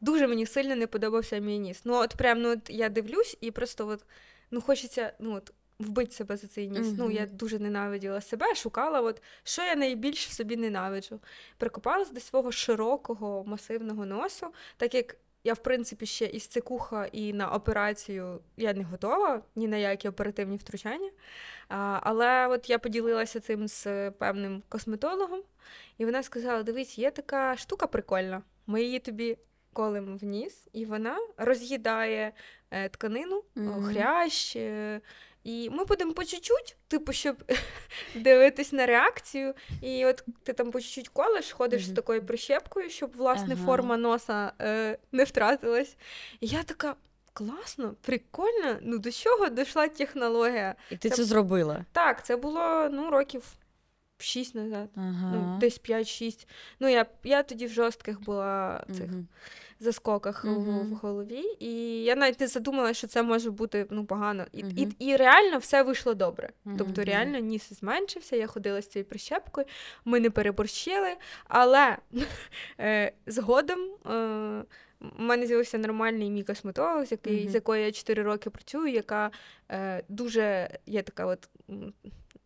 дуже мені сильно не подобався мій ніс. Ну, от прям, ну, от я дивлюсь, і просто от, ну, хочеться, ну, от, вбити себе за цей ніс. Ну, я дуже ненавиділа себе, шукала, от, що я найбільш в собі ненавиджу. Прикопалась до свого широкого, масивного носу, так як я, в принципі, ще із цикуха і на операцію я не готова, ні на які оперативні втручання. А, але от я поділилася цим з певним косметологом, і вона сказала: дивись, є така штука прикольна. Ми її тобі колемо в ніс, і вона роз'їдає е, тканину, Мгм. mm хрящ. е, і ми будемо по чуть-чуть, типу, щоб дивитись на реакцію. І от ти там по чуть-чуть колеш, ходиш з такою прищепкою, щоб власне Ага. форма носа е, не втратилась. І я така. Класно, прикольно. Ну до чого дійшла технологія? І ти Це- це зробила. Так, це було ну, років 6 назад. Ага. Ну, десь 5-6. Ну, я, я тоді в жорстких була цих Мгм. заскоках в, в голові, і я навіть не задумала, що це може бути ну, погано. І, і, і реально все вийшло добре. Тобто, реально ніс зменшився, я ходила з цією прищепкою, ми не переборщили, але е, згодом. Е, у мене з'явився нормальний мій косметолог, з, який, Мгм. з якою я 4 роки працюю, яка е, дуже є така, от,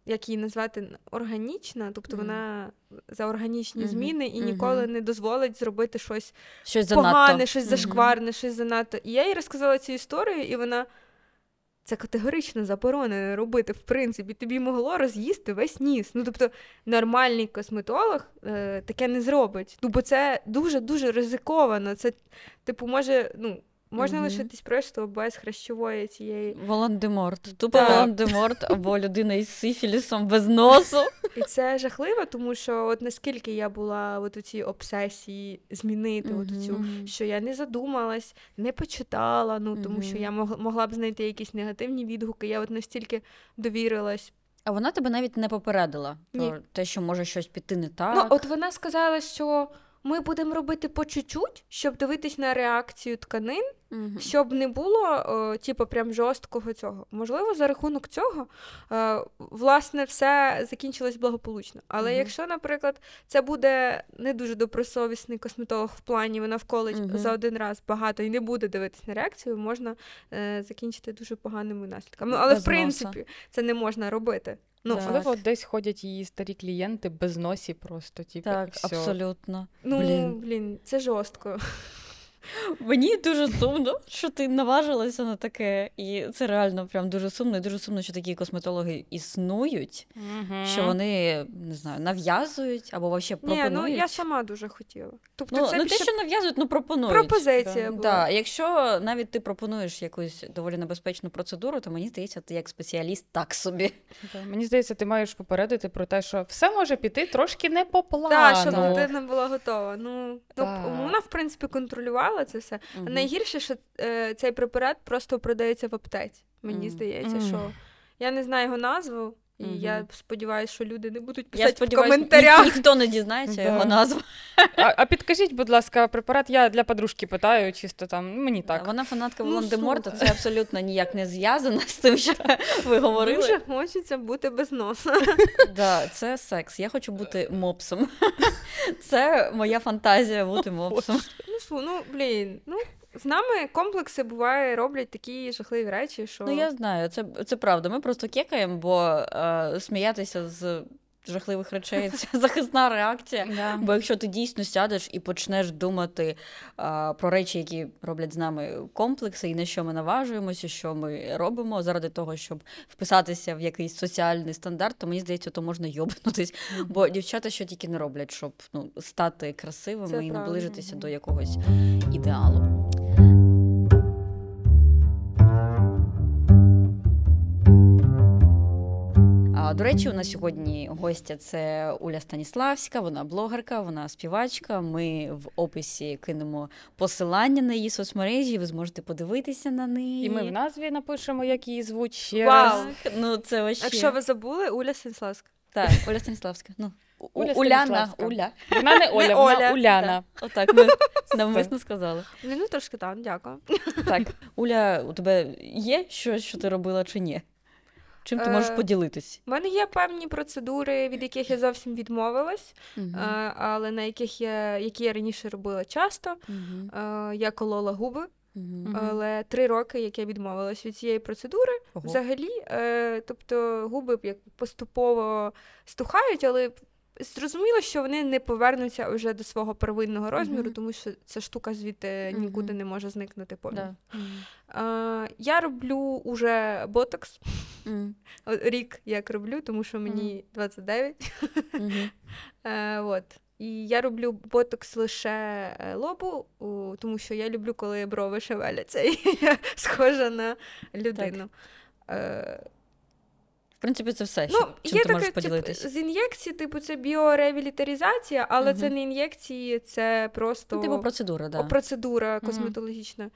як її назвати, органічна, тобто Мгм. вона за органічні Мгм. зміни і Мгм. ніколи не дозволить зробити щось Щось занадто. погане, щось Мгм. зашкварне, щось занадто. І я їй розказала цю історію, і вона. Це категорично заборонено робити, в принципі, тобі могло роз'їсти весь ніс. Ну, тобто, нормальний косметолог е, таке не зробить. Ну, бо це дуже-дуже ризиковано. Це, типу, може, ну, можна Мгм. лишитись просто без хрящової цієї. Волан-де-Морт. Тупо. Волан-де-Морт або людина із сифілісом без носу. І це жахливо, тому що от наскільки я була от у цій обсесії змінити от цю, що я не задумалась, не почитала, ну тому що я мог, могла б знайти якісь негативні відгуки. Я от настільки довірилась. А вона тебе навіть не попередила Ні. про те, що може щось піти не так. Ну, от вона сказала, що ми будемо робити по чуть-чуть, щоб дивитись на реакцію тканин, Мгм. щоб не було, о, типу, прям жорсткого цього. Можливо, за рахунок цього, е, власне, все закінчилось благополучно. Але Мгм. якщо, наприклад, це буде не дуже добросовісний косметолог в плані, вона вколить Мгм. за один раз багато і не буде дивитись на реакцію, можна е, закінчити дуже поганими наслідками. Ну, але Без в принципі це не можна робити. Ну, Можливо, десь ходять її старі клієнти без носі просто, типу, і Так, все. абсолютно. ну Блін. блін, це жорстко. Мені дуже сумно, що ти наважилася на таке. І це реально прям дуже сумно. І дуже сумно, що такі косметологи існують, Мгм. що вони не знаю, нав'язують або вообще Ні, пропонують. ну я сама дуже хотіла. Тобто, Ну, це не більше те, що нав'язують, ну пропонують. пропозиція була. Да, якщо навіть ти пропонуєш якусь доволі небезпечну процедуру, то мені здається, ти як спеціаліст так собі. Да, Мені здається, ти маєш попередити про те, що все може піти трошки не по плану. Так, щоб дитина була готова. Ну, ну Так. вона, в принципі, контролювала це все. Мгм. Найгірше, що е, цей препарат просто продається в аптеці. Мені здається, що я не знаю його назву, і Мгм. я сподіваюся, що люди не будуть Я писати в коментарях. коментарях. ніхто не дізнається його назву. А, а підкажіть, будь ласка, препарат я для подружки питаю, чисто там, ну, мені так. Вона фанатка Ну, Волан-де-Морта, це абсолютно ніяк не зв'язано з тим, що ви говорили. Дуже хочеться бути без носа. Да, це секс. Я хочу бути мопсом. Це моя фантазія бути мопсом. Ну, слу- ну блін, ну з нами комплекси буває роблять такі жахливі речі, що Ну я знаю, це, це правда. Ми просто кекаємо, бо е, сміятися з жахливих речей це захисна реакція. Да. Бо якщо ти дійсно сядеш і почнеш думати а, про речі, які роблять з нами комплекси, і на що ми наважуємося, що ми робимо заради того, щоб вписатися в якийсь соціальний стандарт, то мені здається, то можна йобнутись. Бо дівчата що тільки не роблять, щоб ну, стати красивими Це і наближитися до якогось ідеалу. До речі, у нас сьогодні гостя це Уля Станіславська, вона блогерка, вона співачка. Ми в описі кинемо посилання на її соцмережі. Ви зможете подивитися на неї. І ми в назві напишемо, як її звуть ще Вау. раз. Ну це вообще... Якщо ви забули, Уля Сенславська. Так, Оля Станіславська. Ну, У- Уляна, Уля. Вона не Оля, Не вона Оля. Уляна. Так, Отак ми навмисно сказали. Ну трошки там, дякую. Так, Уля, у тебе є щось, що ти робила чи ні? Чим ти можеш Е, поділитись? У мене є певні процедури, від яких я зовсім відмовилась, е, але на яких я, які я раніше робила часто. Е, Я колола губи, але три роки, як я відмовилась від цієї процедури, Ого. взагалі, е, тобто губи як поступово стухають, але зрозуміло, що вони не повернуться вже до свого первинного розміру, тому що ця штука звідти нікуди не може зникнути повністю. Да. Е, Я роблю уже ботокс. О, Рік як роблю, тому що мені 29. Мгм. Е, от. І я роблю ботокс лише е, лобу, тому що я люблю, коли брови шевеляться, і я схожа на людину. Е, В принципі, це все, ну, чим є ти можеш таке, типу, поділитись. з ін'єкцій, типу, це біоревіталізація, але це не ін'єкції, це просто Ну, типу процедура, да. процедура косметологічна.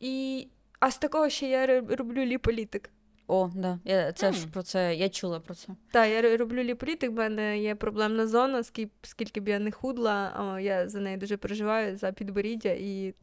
І, а з такого ще я роблю ліполітик. О, да. Я, це ж про це, я чула про це. Так, я роблю ліполітик, в мене є проблемна зона, скільки, скільки б я не худла, о, я за нею дуже переживаю, за підборіддя і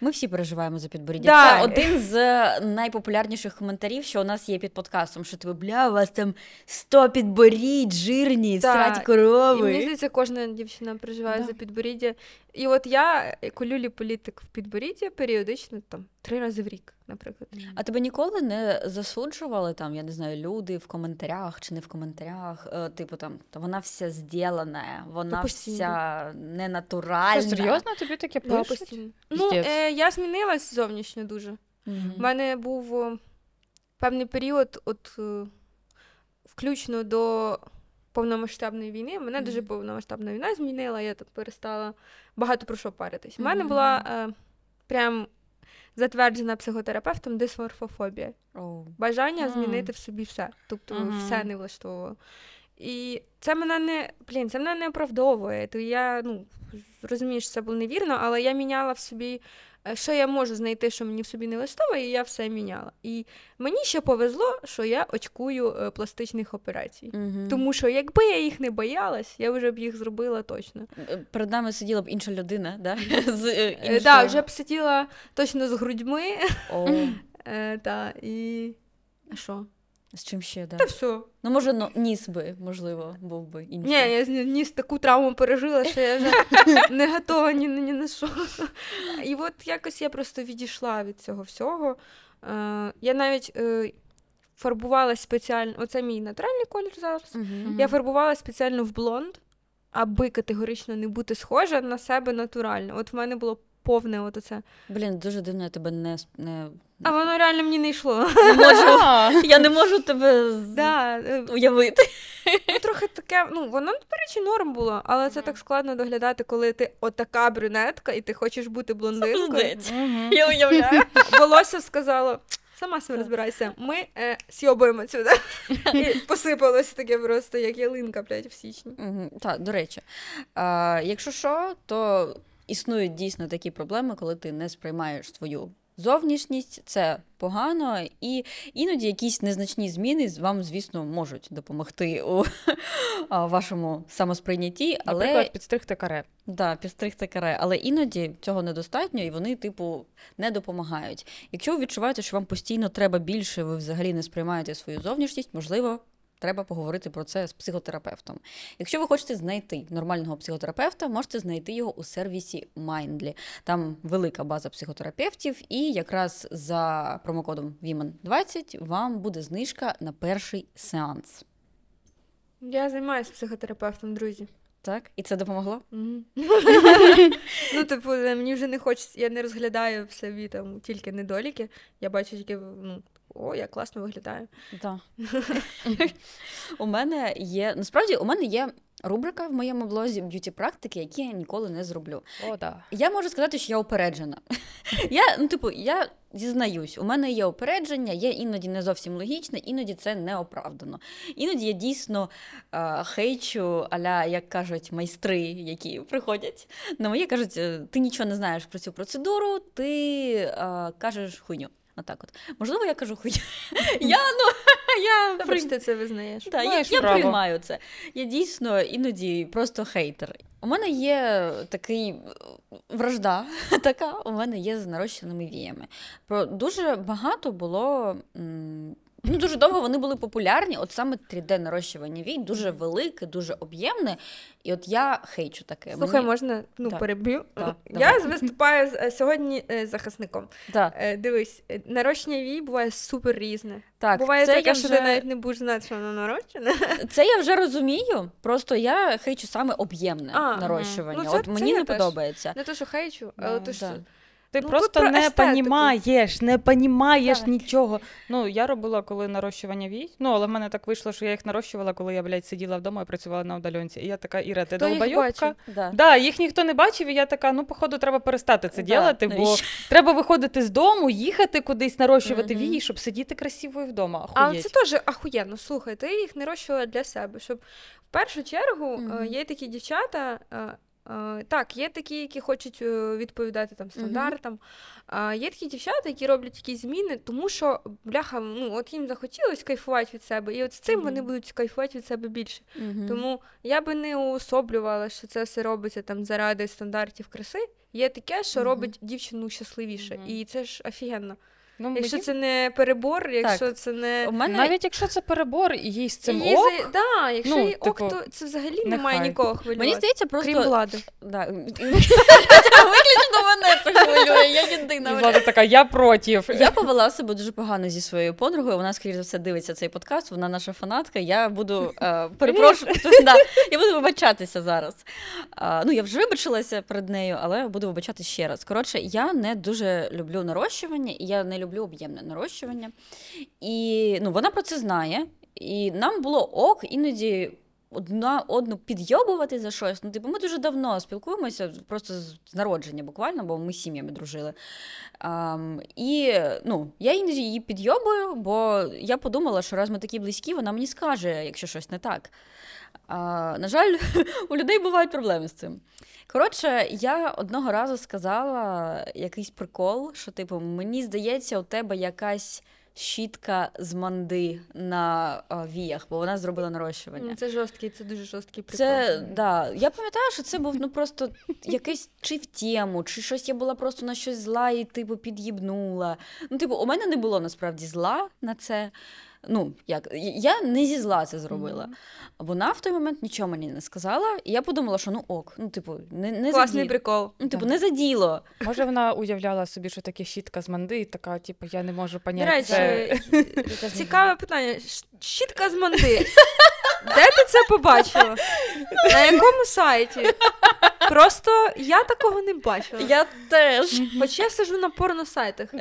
Ми всі переживаємо за підборіддя. Да. Це один з найпопулярніших коментарів, що у нас є під подкастом, що тебе, бля, у вас там 100 підборідь, жирні, Да. сраті І мені здається, кожна дівчина переживає Да. за підборіддя. І от я колю ліполітик в підборіддя періодично, там, три рази в рік, наприклад. А тебе ніколи не засуджували там, я не знаю, люди в коментарях чи не в коментарях, е, типу там, та вона вся зділана, вона постійно. вся ненатуральна. Що, серйозно тобі таке Да, пишуть? постійно. Ну, Піздець. е, я змінилась зовнішньо дуже. Мгм. У мене був о, певний період, от е, включно до повномасштабної війни. Мене дуже повномасштабна війна змінила, я так перестала багато про що паритись. У мене була е, прям затверджена психотерапевтом дисморфофобія. Оу. Бажання М. змінити в собі все. Тобто все не влаштовувало. І це мене не блін, це мене не оправдовує. То я ну розумію, що це було невірно, але я міняла в собі, що я можу знайти, що мені в собі не влаштовує, і я все міняла. І мені ще повезло, що я очкую е, пластичних операцій. Мгм. Тому що якби я їх не боялась, я вже б їх зробила точно. Е, Перед нами сиділа б інша людина, да? з, е, Е, іншого- да, вже б сиділа точно з грудьми. О, Е, та, і... А що? З чим ще, да? Та все. Ну, може, ну, ніс би, можливо, був би інший. Ні, я з- ніс таку травму пережила, що я вже не готова ні, ні на що. І от якось я просто відійшла від цього всього. Е, я навіть е, фарбувалась спеціально, оце мій натуральний колір зараз. Мгм. Я фарбувалася спеціально в блонд, аби категорично не бути схожа на себе натурально. От в мене було повне от оце. Блін, дуже дивно, я тебе не, не... А воно реально мені не йшло. не можу. Я не можу тебе Да, е, уявити. Ну, трохи таке, ну, воно, до речі, норм було, але це так складно доглядати, коли ти отака брюнетка і ти хочеш бути блондинкою. Я уявляю. Волосся сказало. Сама себе розбирайся. Ми е, сьобуємо сюди. І посипалось таке просто, як ялинка, блядь, в січні. Так, до речі, якщо що, то існують дійсно такі проблеми, коли ти не сприймаєш свою зовнішність, це погано, і іноді якісь незначні зміни вам, звісно, можуть допомогти у вашому самосприйнятті, але Наприклад, підстригти каре. Да, підстригти каре, але іноді цього недостатньо, і вони, типу, не допомагають. Якщо ви відчуваєте, що вам постійно треба більше, ви взагалі не сприймаєте свою зовнішність, можливо, треба поговорити про це з психотерапевтом. Якщо ви хочете знайти нормального психотерапевта, можете знайти його у сервісі Mindly. Там велика база психотерапевтів, і якраз за промокодом WOMEN20 вам буде знижка на перший сеанс. Я займаюся психотерапевтом, друзі. Так, і це допомогло? Ну, типу, мені вже не хочеться, я не розглядаю в собі там тільки недоліки. Я бачу тільки, ну, о, я класно виглядаю. Так. у мене є насправді у мене є рубрика в моєму блозі б'юті практики, які я ніколи не зроблю. О, да. Я можу сказати, що я упереджена. Я, ну, типу, я зізнаюсь, у мене є упередження, є іноді не зовсім логічне, іноді це неоправдано. Іноді я дійсно е, хейчу, аля, як кажуть, майстри, які приходять на моє, кажуть, «Е, ти нічого не знаєш про цю процедуру, ти е, кажеш хуйню. Отак от. Можливо, я кажу хоч Я, ну, я прийм... ти це визнаєш. Так, я, я приймаю це. Я дійсно іноді просто хейтер. У мене є такий е, вражда, така у мене є з нарощеними віями. Про дуже багато було м, Ну, дуже довго вони були популярні. От саме 3D нарощування вій дуже велике, дуже об'ємне. І от я хейчу таке. Слухай, Мені... можна ну, Так. переб'ю? Так, Я виступаю е, сьогодні е, захисником. Да, Е, Дивись, нарощення вій буває супер різне. так, буває це таке, я що ти навіть не будеш знати, що воно нарощене. Це я вже розумію. Просто я хейчу саме об'ємне нарощування. ну, це- от мені я не теж. подобається. Не то, що хейчу, але то, що... Ти Ну, просто не понімаєш, не понімаєш Так. нічого. Ну, я робила коли нарощування вій. Ну, але в мене так вийшло, що я їх нарощувала, коли я, блядь, сиділа вдома і працювала на удаленці. І я така, Іра, ти їх Да. Да, їх ніхто не бачив, і я така, ну, походу, треба перестати це Да, ділати, бо треба виходити з дому, їхати кудись, нарощувати вії, щоб сидіти красивою вдома. Але це теж ахуєнно. Слухай, ти їх не розчила для себе. Щоб в першу чергу е, Мгм. є такі дівчата. Е, Так, є такі, які хочуть е, відповідати там стандартам. А є такі дівчата, які роблять якісь зміни, тому що бляха, ну от їм захотілося кайфувати від себе, і от з цим вони будуть кайфувати від себе більше. Мгм. Тому я би не уособлювала, що це все робиться там заради стандартів краси. Є таке, що робить дівчину щасливіше, і це ж офігенно. Ну, Якщо мені- це не перебор, якщо це не У мене Навіть якщо це перебор і їй з цим Її ок, да, якщо Ну, їй ок, типу, то це взагалі нехай. нікого хвилювати. мені здається, просто крім влади. Да. Виключно мене це хвилює, я єдина. і влада така, я против. Я повела себе дуже погано зі своєю подругою. Вона, скоріш за все, дивиться цей подкаст. Вона наша фанатка. Я буду е, перепрошувати. да, я буду вибачатися зараз. А, ну, я вже вибачилася перед нею, але буду вибачатися ще раз. Коротше, я не дуже люблю нарощування, і я не люблю об'ємне нарощування. І ну, вона про це знає. І нам було ок іноді. Одна одну підйобувати за щось. Ну, типу, ми дуже давно спілкуємося, просто з народження буквально, бо ми сім'ями дружили. Ам, і ну, я іноді її підйобую, бо я подумала, що раз ми такі близькі, вона мені скаже, якщо щось не так. А, на жаль, у людей бувають проблеми з цим. Коротше, я одного разу сказала якийсь прикол, що, типу, мені здається, у тебе якась щітка з манди на а, віях, бо вона зробила нарощування. Ну, Це жорсткий, це дуже жорсткий прикол. Це да. Я пам'ятаю, що це був ну просто якийсь чи в тему, чи щось я була просто на щось зла і типу під'їбнула. Ну, типу, у мене не було насправді зла на це. Ну, як я не зі зла це зробила. Вона в той момент нічого мені не сказала, і я подумала, що ну ок, ну, типу, не, не Класний діло. прикол. Ну, типу, Да. не за діло. Може, вона уявляла собі, що таке щітка з манди, і така, типу, я не можу поняти. речі, це... цікаве питання. Щітка з манди. Де ти це побачила? На якому сайті? Просто я такого не бачила. Я теж. Хоч я сиджу на порносайтах.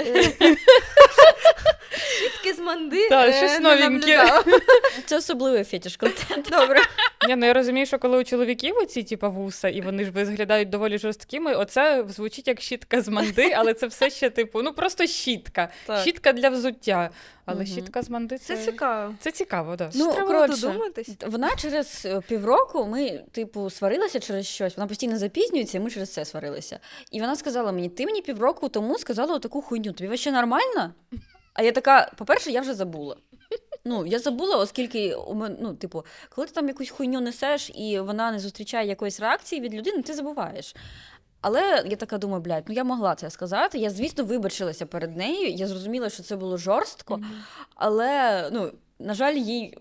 Щітки з манди. Так, е, щось новеньке. Це особливий фетиш контент. Добре. Ні, ну я розумію, що коли у чоловіків оці, типу, вуса, і вони ж виглядають доволі жорсткими, оце звучить як щітка з манди, але це все ще, типу, ну просто щітка. Так. Щітка для взуття. Але Мгм. щітка з манди це, Це цікаво. Це цікаво, так. Ну, Треба коротше, додуматись. Вона через е, півроку ми, типу, сварилися через щось. Вона постійно запізнюється, і ми через це сварилися. І вона сказала мені: ти мені півроку тому сказала таку хуйню. Тобі вообще нормально? А я така, по-перше, я вже забула. Ну, я забула, оскільки у мене, ну, типу, коли ти там якусь хуйню несеш і вона не зустрічає якоїсь реакції від людини, ти забуваєш. Але я така думаю, блядь, ну я могла це сказати. Я, звісно, вибачилася перед нею. Я зрозуміла, що це було жорстко, але ну, на жаль, їй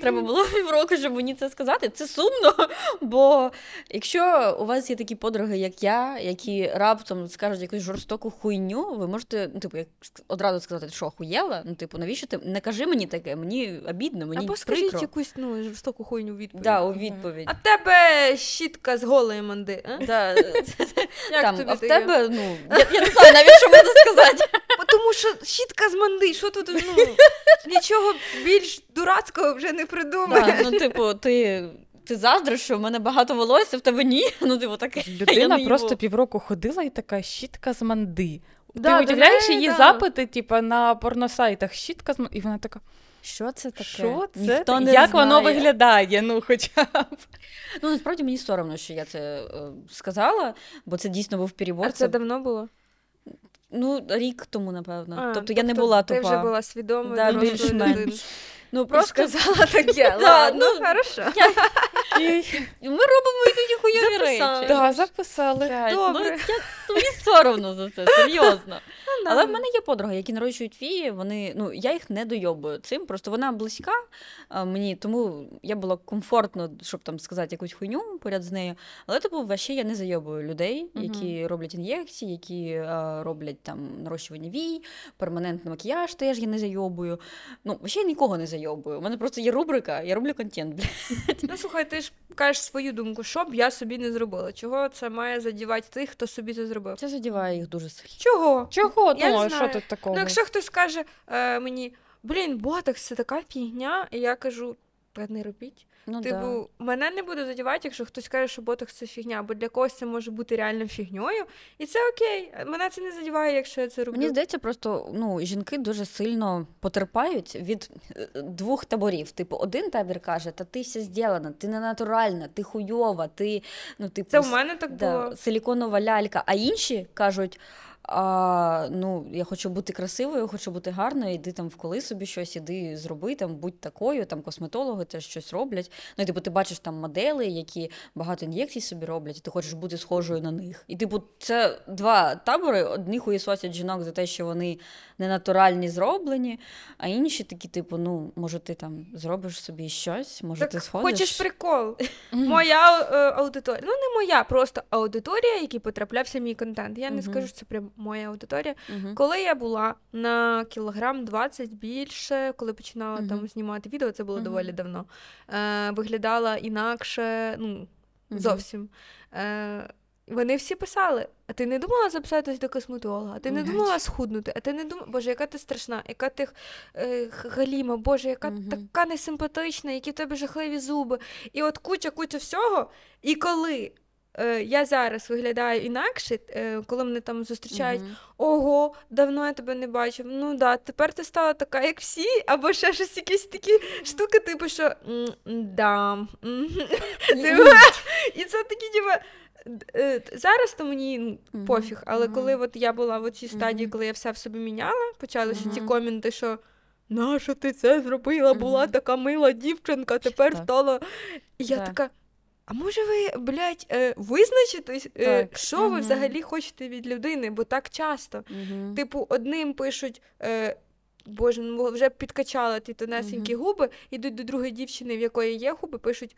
треба було півроку, щоб мені це сказати. Це сумно. Бо якщо у вас є такі подруги, як я, які раптом скажуть якусь жорстоку хуйню, ви можете ну, типу, одразу сказати, що охуєла? Ну, типу, навіщо ти не кажи мені таке, мені обідно, мені Або скажіть прикро. якусь ну, жорстоку хуйню у відповідь. Да, у відповідь. А в тебе щітка з голої манди, а? Да, Як там, тобі а в таке? тебе, ну, я, я не знаю навіть, що можна сказати. Тому що щітка з манди, що тут, ну, нічого більш дурацького вже не придумаєш. Да, ну, типу, ти, ти заздриш, що в мене багато волосся, в тебе ні. Ну, типу, таке. Людина просто півроку ходила і така щітка з манди. Да, Ти неї, її да. запити, типу, на порносайтах щітка з манди. І вона така, Що це таке? що це? Ніхто не Як знає. воно виглядає? Ну, хоча б. Ну, насправді мені соромно, що я це е, сказала, бо це дійсно був перебор. А це давно було? Ну, рік тому, напевно. А, тобто я не була Ти тупа. вже була свідома, Да, більш-менш. Ну просто сказала таке. Ладно, ну, хорошо. ми робимо якісь хуйові речі. Да, записали. Кать, Добре. Ну, я, мені соромно за це, серйозно. Ну, Але в мене є подруги, які нарощують вії, вони, ну, я їх не дойобую цим, просто вона близька а, мені, тому я було комфортно, щоб там сказати якусь хуйню поряд з нею. Але типу, вообще я не зайобую людей, які роблять ін'єкції, які а, роблять там нарощування вій, перманентний макіяж теж я не зайобую. Ну, вообще я нікого не зайобую. У мене просто є рубрика, я роблю контент. блядь. Ну слухай, ти ж кажеш свою думку, що б я собі не зробила. Чого це має задівати тих, хто собі це зробив? Це задіває їх дуже сильно. Чого? Чого? Я не знаю. що тут такого? Ну, якщо хтось скаже е, мені, блін, ботокс це така фігня, і я кажу, та не робіть. Ну, да. Типу, мене не буде задівати, якщо хтось каже, що ботокс це фігня, бо для когось це може бути реально фігньою, і це окей. Мене це не задіває, якщо я це роблю. Мені здається, просто ну, жінки дуже сильно потерпають від е, двох таборів. Типу, один табір каже, та ти все зроблена, ти не натуральна, ти хуйова, ти ну, типу, Це в мене так да, було. силіконова лялька. А інші кажуть. А, ну, я хочу бути красивою, хочу бути гарною, іди там вколи собі щось, іди зроби, там, будь такою, там косметологи теж щось роблять. Ну, і, типу, ти бачиш там модели, які багато ін'єкцій собі роблять, і ти хочеш бути схожою на них. І, типу, це два табори: одні хуєсосять жінок за те, що вони ненатуральні зроблені, а інші такі, типу, ну, може, ти там зробиш собі щось, може, ти Так сходиш. хочеш прикол? Моя е, аудиторія. Ну, не моя, просто аудиторія, якій потраплявся мій контент. Я не скажу, що це прям моя аудиторія. Мгм. Коли я була на кілограм 20 більше, коли починала Мгм. там знімати відео, це було Мгм. доволі давно. Е, виглядала інакше, ну, зовсім. Е, вони всі писали: а ти не думала записатись до косметолога? А ти не думала схуднути? А ти не думала, Боже, яка ти страшна, яка ти е, галіма, Боже, яка Мгм. така несимпатична, які в тебе жахливі зуби. І от куча куча всього. І коли е, я зараз виглядаю інакше, е, коли мене там зустрічають, Мгм. ого, давно я тебе не бачив. Ну да, тепер ти стала така, як всі, або ще щось якісь такі штуки, типу, що «М, да. мгм». Типу, І це такі, типу, е, т- зараз то мені ну, Мгм, пофіг, але мгм. коли от я була в цій стадії, Мгм. коли я все в собі міняла, почалися ці Мгм. коменти, що. Нащо ти це зробила? Була Мгм. така мила дівчинка, тепер Так. стала. І я Да. така. А може ви, блядь, е, визначитесь, е, Так. що ви взагалі хочете від людини? Бо так часто. Угу. Типу, одним пишуть. Е, Боже, ну вже підкачала ті тонесенькі губи, ідуть до другої дівчини, в якої є губи, пишуть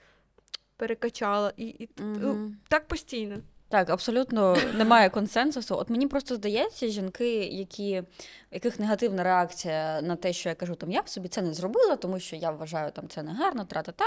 перекачала. І, і ну, так постійно. Так, абсолютно немає консенсусу. От мені просто здається, жінки, які, яких негативна реакція на те, що я кажу, там я б собі це не зробила, тому що я вважаю там це негарно, тра-та-та.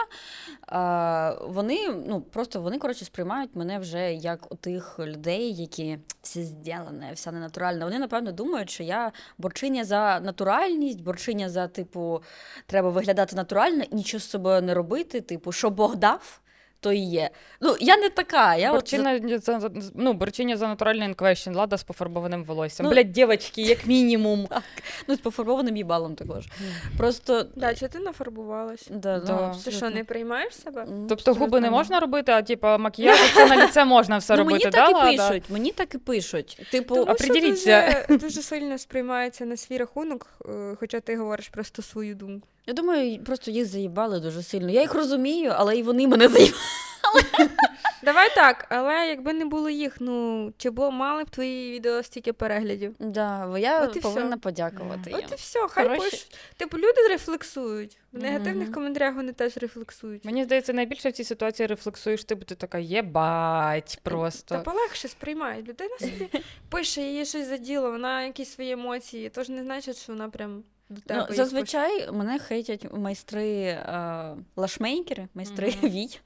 А, вони ну просто вони коротше сприймають мене вже як у тих людей, які все зділене, все ненатуральне. Вони напевно думають, що я борчиня за натуральність, борчиня за типу, треба виглядати натурально, нічого з собою не робити. Типу, що Бог дав. То і є. Ну, я не така. Я от за- Борчиня за, за- ну, борчиня за натуральний інквещн, лада з пофарбованим волоссям. Ну- Блядь, дівчатки, як мінімум. Ну, з пофарбованим їбалом також. Просто. Да, чи ти нафарбувалась? Да, Да. ну, Ти що, не приймаєш себе? М, Тобто губи не можна робити, а типа макіяж це на ліце можна все ну, робити. мені да, так і Лада? пишуть, мені так і пишуть. Типу, Тому що дуже, дуже сильно сприймається на свій рахунок, е, хоча ти говориш просто свою думку. Я думаю, просто їх заїбали дуже сильно. Я їх розумію, але і вони мене заїбали. Давай так, але якби не було їх, ну чи було мали б твої відео стільки переглядів? Да, бо я От і повинна всьо. подякувати От і все, хай Хороші. Типу, люди рефлексують. В негативних Мгм. коментарях вони теж рефлексують. Мені здається, найбільше в цій ситуації рефлексуєш ти, бо ти така єбать просто. Та полегше сприймає. Людина собі пише, її щось заділо, вона якісь свої емоції. Тож не значить, що вона прям. Ну, зазвичай мене хейтять майстри е, лашмейкери, майстри Мгм. вій.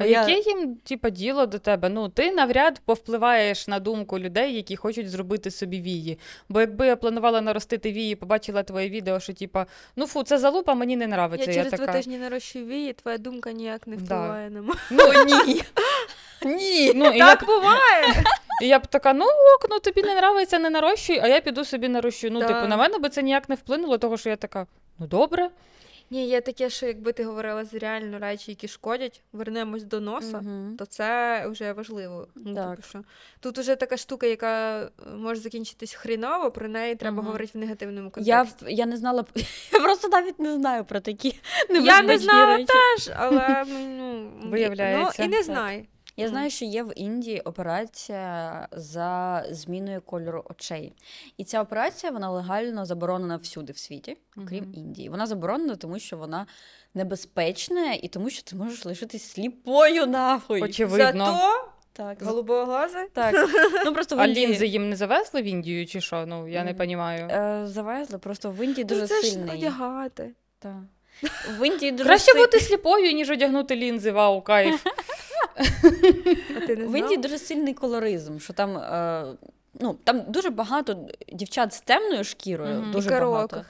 А я- яке їм типа діло до тебе? Ну ти навряд повпливаєш на думку людей, які хочуть зробити собі вії. Бо якби я планувала наростити вії, побачила твоє відео, що типа, ну фу, це залупа, мені не Я нравиться. Я, через така. два тижні нарощую вії, твоя думка ніяк не Да. впливає на мене. Ну ні. Ні. Ну, і, я, Так буває. і я б така, ну ок, ну тобі не нравиться, не нарощуй, а я піду собі нарощу. Ну, Да. типу, на мене би це ніяк не вплинуло, того що я така, ну добре. Ні, є таке, що якби ти говорила з реально речі, які шкодять, вернемось до носа, Мгм. то це вже важливо. Ну, Так. типу, що тут уже така штука, яка е, може закінчитись хріново, про неї треба Мгм. говорити в негативному Я, контексті. в- я не знала, я просто навіть не знаю про такі Я не небезпечні знала речі. теж, але ну, Виявляється. Ну, і не Так. знаю. Я знаю, що є в Індії операція за зміною кольору очей. І ця операція вона легально заборонена всюди в світі, крім. Індії. Вона заборонена, тому що вона небезпечна і тому, що ти можеш лишитись сліпою нахуй. Очевидно. Зато Так, голубого глаза. так. Ну просто в А Індії лінзи їм не завезли в Індію чи що? Ну, я не розумію. е, завезли, просто в Індії дуже ну, це ж сильний. одягати. Так. В Індії дуже Краще сильно... бути сліпою, ніж одягнути лінзи, вау, кайф. В Індії дуже сильний колоризм, що там, е, ну, там дуже багато дівчат з темною шкірою, Мгм. дуже І багато.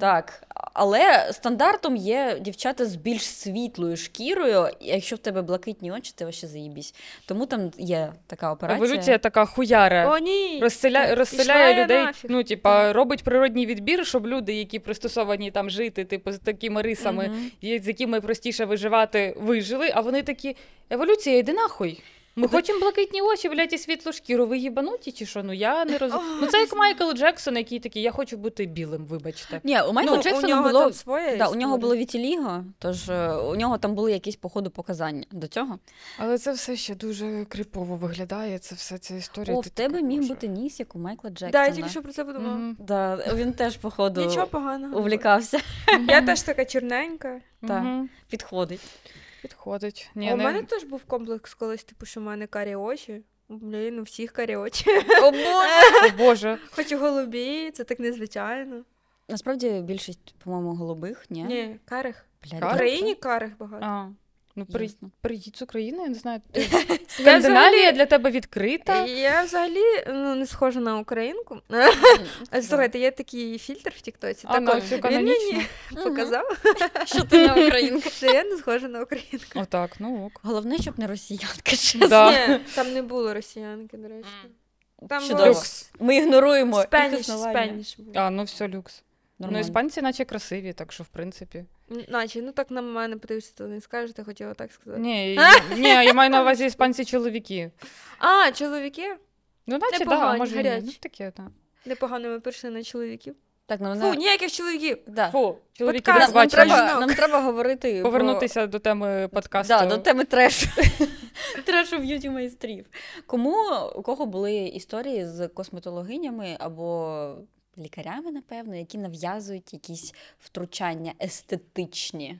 Так, але стандартом є дівчата з більш світлою шкірою. Якщо в тебе блакитні очі, ти вообще заїбісь. Тому там є така операція. Еволюція така хуяра. О, ні. Розселя... Розселяє людей, нафіг. ну, типа, робить природній відбір, щоб люди, які пристосовані там жити, типу, з такими рисами, і з якими простіше виживати, вижили, а вони такі: еволюція, йди нахуй. Ми хочемо блакитні очі, блядь, і світлу шкіру. Ви їбануті чи що? Ну я не розумію. Ну це як Майкл Джексон, який такий, я хочу бути білим, вибачте. Ні, у Майкла ну, Джексона у нього було. там своя Да, у нього було вітіліго, тож е, у нього там були якісь походу показання до цього. Але це все ще дуже крипово виглядає. Це все ця історія. О, в тебе міг бути ніс, як у Майкла Джексона. Да, я тільки що про це подумала. Да, він теж, походу, Нічого поганого. увлікався. Я теж така чорненька. Так. Підходить. Підходить. А Ні, у не... мене теж був комплекс колись, типу, що в мене карі очі. Блін, у всіх карі очі. О, Боже! О, Боже. Хоч і голубі, це так незвичайно. Насправді більшість, по-моєму, голубих, ні? Ні, карих. Блядь, В Україні карих багато. А, ну при... Ясно. приїдь з України, я не знаю. ти- Скандинавія для тебе відкрита. я взагалі ну, не схожа на українку. Слухайте, є такий фільтр в Тіктоці. Ну, все він канонічно. мені показав, Що ти на українку? що я не схожа на українку. Отак, ну ок. Головне, щоб не росіянка, чесно. Там не було росіянки, до речі. Там було Ми ігноруємо спеніш, спеніш. А, ну все, люкс. Ну, іспанці наче красиві, так що в принципі. Наче, ну так на мене подивишся, то не скажете, я хотіла так сказати. Ні, ні, я маю на увазі іспанці чоловіки. А, чоловіки? Ну, наче, да, Непогані, може, і ні. гарячі. ну таке, так. Непогано ми прийшли на чоловіків. Так, ну, Фу, вона... ніяких чоловіків. да. Фу, чоловіки Подкаст, Нам, нам, треба, жінок. нам треба говорити про- Повернутися до теми подкасту. Да, до теми трешу. трешу б'юті майстрів. Кому у кого були історії з косметологинями або лікарями, напевно, які нав'язують якісь втручання естетичні?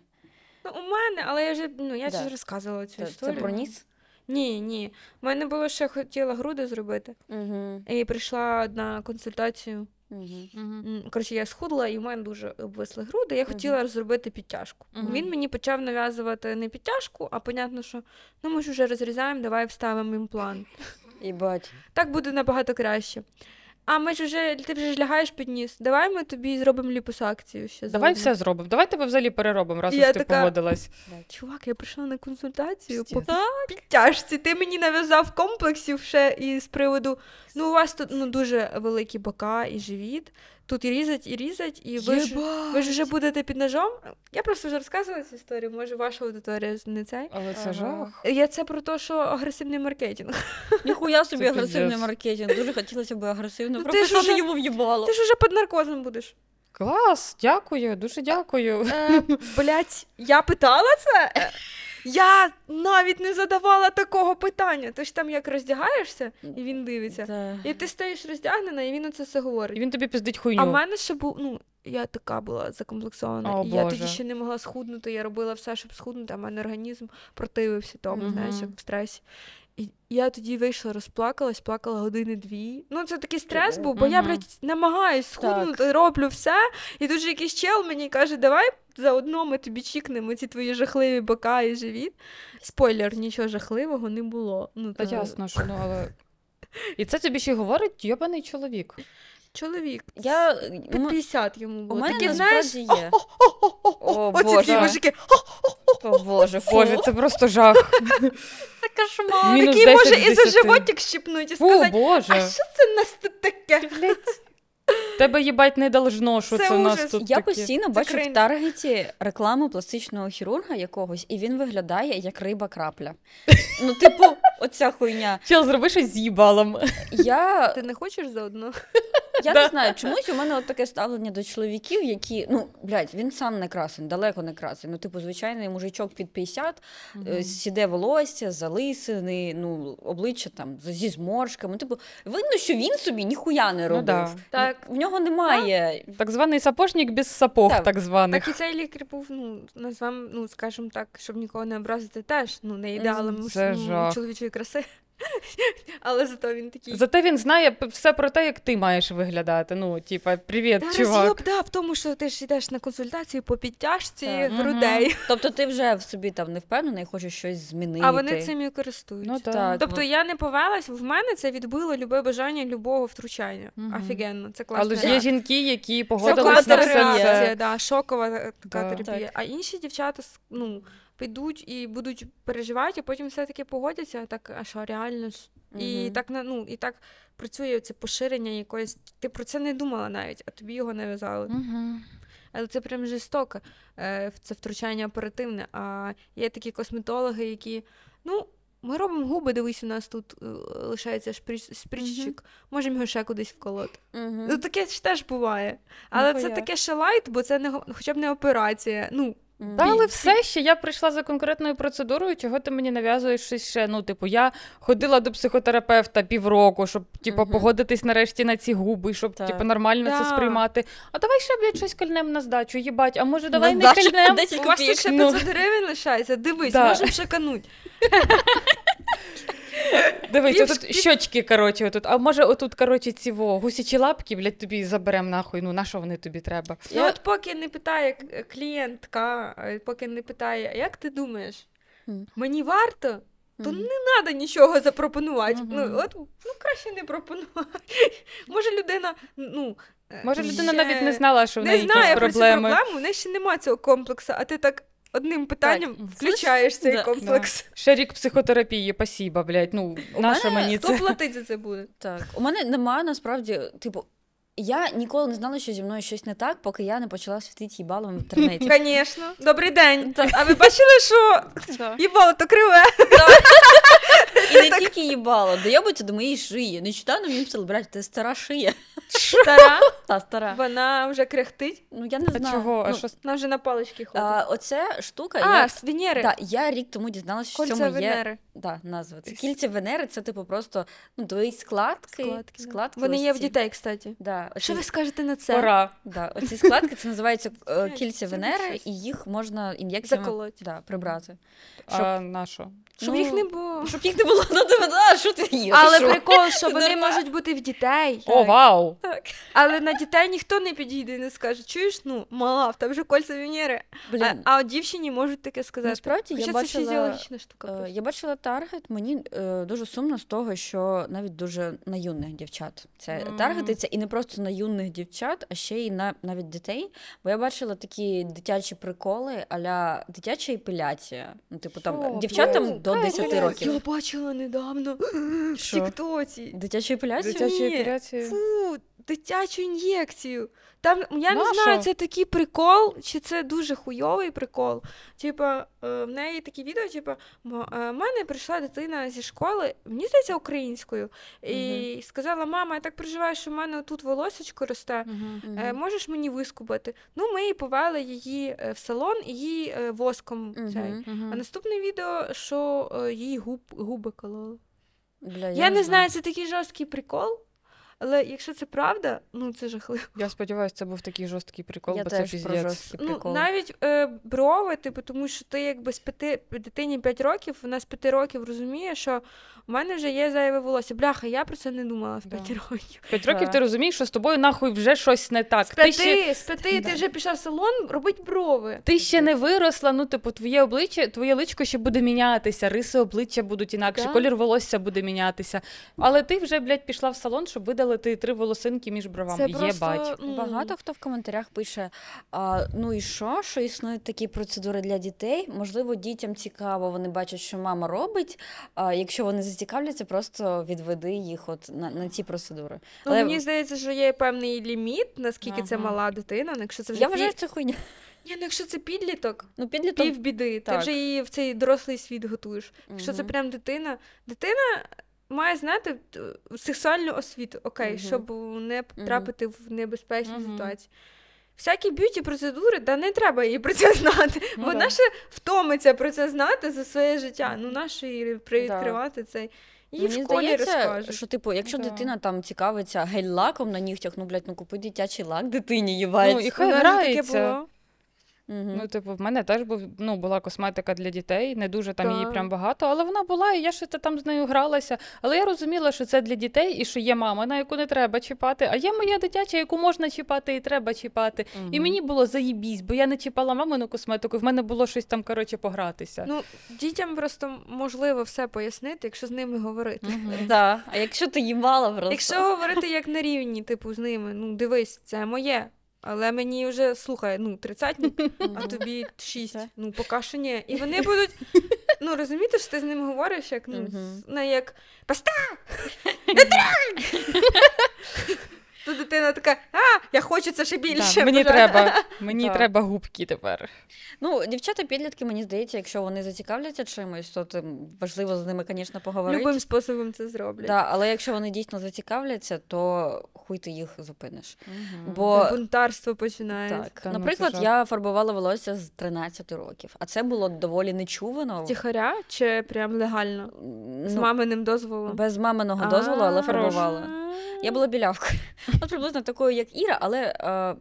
Ну, у мене, але я вже ну, я Да. ж розказувала цю Це, це про ніс? Ні, ні. У мене було ще хотіла груди зробити. Угу. І прийшла на консультацію. Угу. Коротше, я схудла, і в мене дуже обвисли груди. Я хотіла зробити підтяжку. Мгм. Він мені почав нав'язувати не підтяжку, а понятно, що ну ми ж вже розрізаємо, давай вставимо імплант. Їбать. Так буде набагато краще. А ми ж вже ти вже ж лягаєш під ніс. Давай ми тобі зробимо ліпосакцію ще. Давай заодно». все зробимо. Давай тебе взагалі переробимо, раз Я уж ти така- погодилась. Чувак, я прийшла на консультацію по підтяжці. Ти мені нав'язав комплексів ще і з приводу. Ну, у вас тут ну, дуже великі бока і живіт. Тут і різать, і різать, і ви ж, ви ж вже будете під ножом. Я просто вже розказувала цю історію, може, ваша аудиторія не цей. Але це Ага. жах. Я це про те, що агресивний маркетинг. Ніхуя собі Це агресивний маркетинг. Дуже хотілося б агресивно Ну, ти ж прописати уже- йому в'їбало. Ти ж уже під наркозом будеш. Клас, дякую, дуже дякую. Е, Блять, я питала це? Я навіть не задавала такого питання. Ти ж там як роздягаєшся, і він дивиться. Да. І ти стоїш роздягнена, і він оце все говорить. І він тобі пиздить хуйню. А в мене ще був, ну, я така була закомплексована. О, і я тоді ще не могла схуднути. Я робила все, щоб схуднути, а в мене організм противився тому, Мгм. знаєш, як в стресі. І я тоді вийшла, розплакалась, плакала години дві. Ну, це такий стрес був, бо я, Мгм. блядь, намагаюсь схуднути, роблю все. І тут же якийсь чел мені каже, давай заодно ми тобі чікнемо ці твої жахливі бока і живіт. Спойлер, нічого жахливого не було. Ну, Та то ясно, що ну, але. І це тобі ще й говорить йобаний чоловік. Чоловік. Я, Під 50 йому у мене Таке, знаєш, є. оці такі мужики. О, Боже, фу. Боже, це просто жах. це кошмар. Мінус Такий 10 може з і за 10. животик щипнуть і Фу, сказати, а що це в нас тут таке? тебе їбать не должно, що Це це, у нас ужас. тут Я таке. постійно бачу кринж. в таргеті рекламу пластичного хірурга якогось, і він виглядає як риба крапля. Ну, типу, оця хуйня. Чел, зроби щось з їбалом. Я, Ти не хочеш заодно? я не знаю, чомусь у мене от таке ставлення до чоловіків, які, ну, блядь, він сам не красень, далеко не красень. Ну, типу, звичайний мужичок під 50, е, сіде волосся, залисини, ну, обличчя там з- зі зморшками. Ну, типу, видно, що він собі ніхуя не робив. да. Так. В нього немає. Так званий сапожник без сапог, Так. так, званих. Так і цей лікар був, ну, назвам, ну, скажімо так, щоб нікого не образити, теж ну, не ідеалом Це ну, жах. чоловічої краси. Але зато він такий. Зате він знає все про те, як ти маєш виглядати. Ну, типа, привіт, Та чувак. роз'єб, да, в тому, що ти ж йдеш на консультацію по підтяжці Так. грудей, Тобто ти вже в собі там не впевнений, хочеш щось змінити. а вони цим і користуються. Ну, так. Так. Тобто я не повелась, в мене це відбило любе бажання любого втручання. Мгм. Офігенно, це класно. Але ж є жінки, які класна на все це. да, шокова така Да. терапія. Так. А інші дівчата ну, підуть і будуть переживати, а потім все-таки погодяться, так, а що, реально ж? І так ну, і так працює це поширення якоїсь. Ти про це не думала навіть, а тобі його нав'язали. Мгм. Але це прям жорстоко. е, Це втручання оперативне. А є такі косметологи, які, ну, ми робимо губи, дивись, у нас тут е, лишається шприц, шпричик, можемо його ще кудись вколоти. Мгм. Ну, таке ж теж буває. Але це таке ще light, бо це не хоча б не операція. Ну. Та, але все ще я прийшла за конкретною процедурою, чого ти мені нав'язуєш щось ще. Ну, типу, я ходила до психотерапевта півроку, щоб типу, погодитись нарешті на ці губи, щоб Так. типу, нормально Да. це сприймати. А давай ще, блядь, щось кольнем на здачу, їбать, а може давай не здачу кольнем? 10 у вас ще Ну. 500 гривень лишається. Дивись, Да. можемо шикануть. Дивись, Пів- отут щочки, коротше, отут. А може отут, коротше, ці во, гусячі лапки, блядь, тобі заберем нахуй. Ну, на що вони тобі треба? Ну, Я- от поки не питає е, клієнтка, е, поки не питає, як ти думаєш, Мгм. мені варто? То Мгм. не треба нічого запропонувати. Мгм. Ну, от, ну, краще не пропонувати. Може, людина, ну. е, Може, людина ще навіть не знала, що в не знає якісь про цю проблеми. проблему, в неї ще немає цього комплексу, а ти так одним питанням Так, включаєш цей Да. комплекс. Ще рік психотерапії, пасіба блядь. Ну, У наша мене мені Хто це. платить за це буде? Так, у мене немає насправді, типу, я ніколи не знала, що зі мною щось не так, поки я не почала світити їбалом в інтернеті. Звісно. Добрий день. А ви бачили, що їбало то криве? І не тільки їбало, доєбується до моєї шиї. Нещодавно мені писали, брать, це стара шия. Стара, Та стара. вона вже кряхтить, Ну я не А знаю. чого? А Ну, що вона вже на палички ходить. а, оця штука, А, я, з Венери. да, я рік тому дізналася, що в Кольця цьому є Венери. да, назва. Це кільця Венери, це типу просто ну, твої складки. Складки, да. складки Вони ось є в ці. дітей, кстати. Да, оці, Що ви скажете на це? пора. да, оці складки це називається е, кільця це Венери, щось. і їх можна ін'єкціями Заколоть. да, прибрати. А на що? Щоб Ну, їх не було. Щоб їх не було на тебе, а що ти їш? Але що? прикол, що вони можуть бути в дітей. О, вау! Так. Але на дітей ніхто не підійде і не скаже, чуєш, ну, мала, в тебе вже кольця Венери. Блін, А, а от дівчині можуть таке сказати. насправді я це фізіологічна штука. е, я бачила таргет, мені е, дуже сумно з того, що навіть дуже на юних дівчат це Мгм. таргетиться, і не просто на юних дівчат, а ще й на навіть дітей. Бо я бачила такі дитячі приколи, аля дитяча епіляція. Ну, типу, там Що? дівчатам Ну, до та 10 років. Я бачила недавно в Що? Тіктоці. Дитячі епіляцію? Дитячі Ні. операції. Фу, дитячу ін'єкцію. Там я не знаю, це такий прикол, чи це дуже хуйовий прикол. Типа, е, в неї такі відео, типа, е, в мене прийшла дитина зі школи, мені здається, українською, і сказала: мама, я так переживаю, що в мене тут волосечко росте. Е, можеш мені вискубати? Ну, ми її повели її в салон і її воском. Цей. А наступне відео, що її губ, губи кололи. Бля, Я, не знаю, це такий жорсткий прикол, але якщо це правда, ну це жахливо. Я сподіваюся, це був такий жорсткий прикол, Я бо теж це про піздець. Ну, навіть е, брови, типу, тому що ти якби з п'яти дитині 5 років, вона з 5 років розуміє, що в мене вже є зайве волосся. Бляха, я про це не думала в Да. років. П'ять років Да. ти розумієш, що з тобою нахуй вже щось не так. З Ти п'яти, ще, з п'яти Да. ти вже пішов в салон, робить брови. ти ще не виросла, ну, типу, твоє обличчя, твоє личко ще буде мінятися, риси обличчя будуть інакше, Да. колір волосся буде мінятися. Але ти вже, блядь, пішла в салон, щоб видалити видалити три волосинки між бровами. Це просто, Єбать. ну, Багато хто в коментарях пише: а, ну і що, що існують такі процедури для дітей? Можливо, дітям цікаво, вони бачать, що мама робить. А якщо вони зацікавляться, просто відведи їх от на, на ці процедури. Ну, Але- мені здається, що є певний ліміт, наскільки це Ага. мала дитина. Ну, якщо це вже Я вважаю, що це хуйня. Ні, ну якщо це підліток, Ну, підліток. півбіди, ти так. вже її в цей дорослий світ готуєш. Якщо це Мгм. прям дитина, дитина має знати сексуальну освіту, окей, Мгм. щоб не потрапити в небезпечні ситуації. Всякі б'юті процедури, да не треба їй про це знати. Ну, Вона да. ще втомиться про це знати за своє життя. Ну, нащо їй привідкривати цей? Їй Мені в школі здається, розкажуть. що типу, якщо Да. дитина там цікавиться гель-лаком на нігтях, ну блядь, ну купи дитячий лак дитині їбать. Ну, і хай грається. Мгм. Ну, типу, в мене теж був, ну, була косметика для дітей, не дуже там її прям багато, але вона була, і я ще там з нею гралася. Але я розуміла, що це для дітей і що є мама, на яку не треба чіпати, а є моя дитяча, яку можна чіпати і треба чіпати. І мені було заїбісь, бо я не чіпала мамину косметику, і в мене було щось там, коротше, погратися. Ну, дітям просто можливо все пояснити, якщо з ними говорити. Мгм. Да. А якщо ти їбала просто. Якщо говорити як на рівні, типу, з ними, ну дивись, це моє. Але мені вже слухай, ну, тридцятник, а тобі шість. Ну, поки що ні. І вони будуть. Ну, розумієте, що ти з ним говориш, як ну, з- не як паста! Не трай! Тут дитина така, а, я хочу це ще більше. Да, мені треба, мені Так. треба губки тепер. Ну, дівчата підлітки, мені здається, якщо вони зацікавляться чимось, то тим важливо з ними, звісно, поговорити. Любим способом це зроблять. Да, але якщо вони дійсно зацікавляться, то хуй ти їх зупиниш. Мгм. Бо Бунтарство починається. так, Та ну, наприклад, жах. я фарбувала волосся з 13 років, а це було доволі нечувано. Тихаря чи прям легально? З Ну, маминим дозволом? без маминого дозволу, але фарбувала. Я була білявкою. От приблизно такою, як Іра, але е,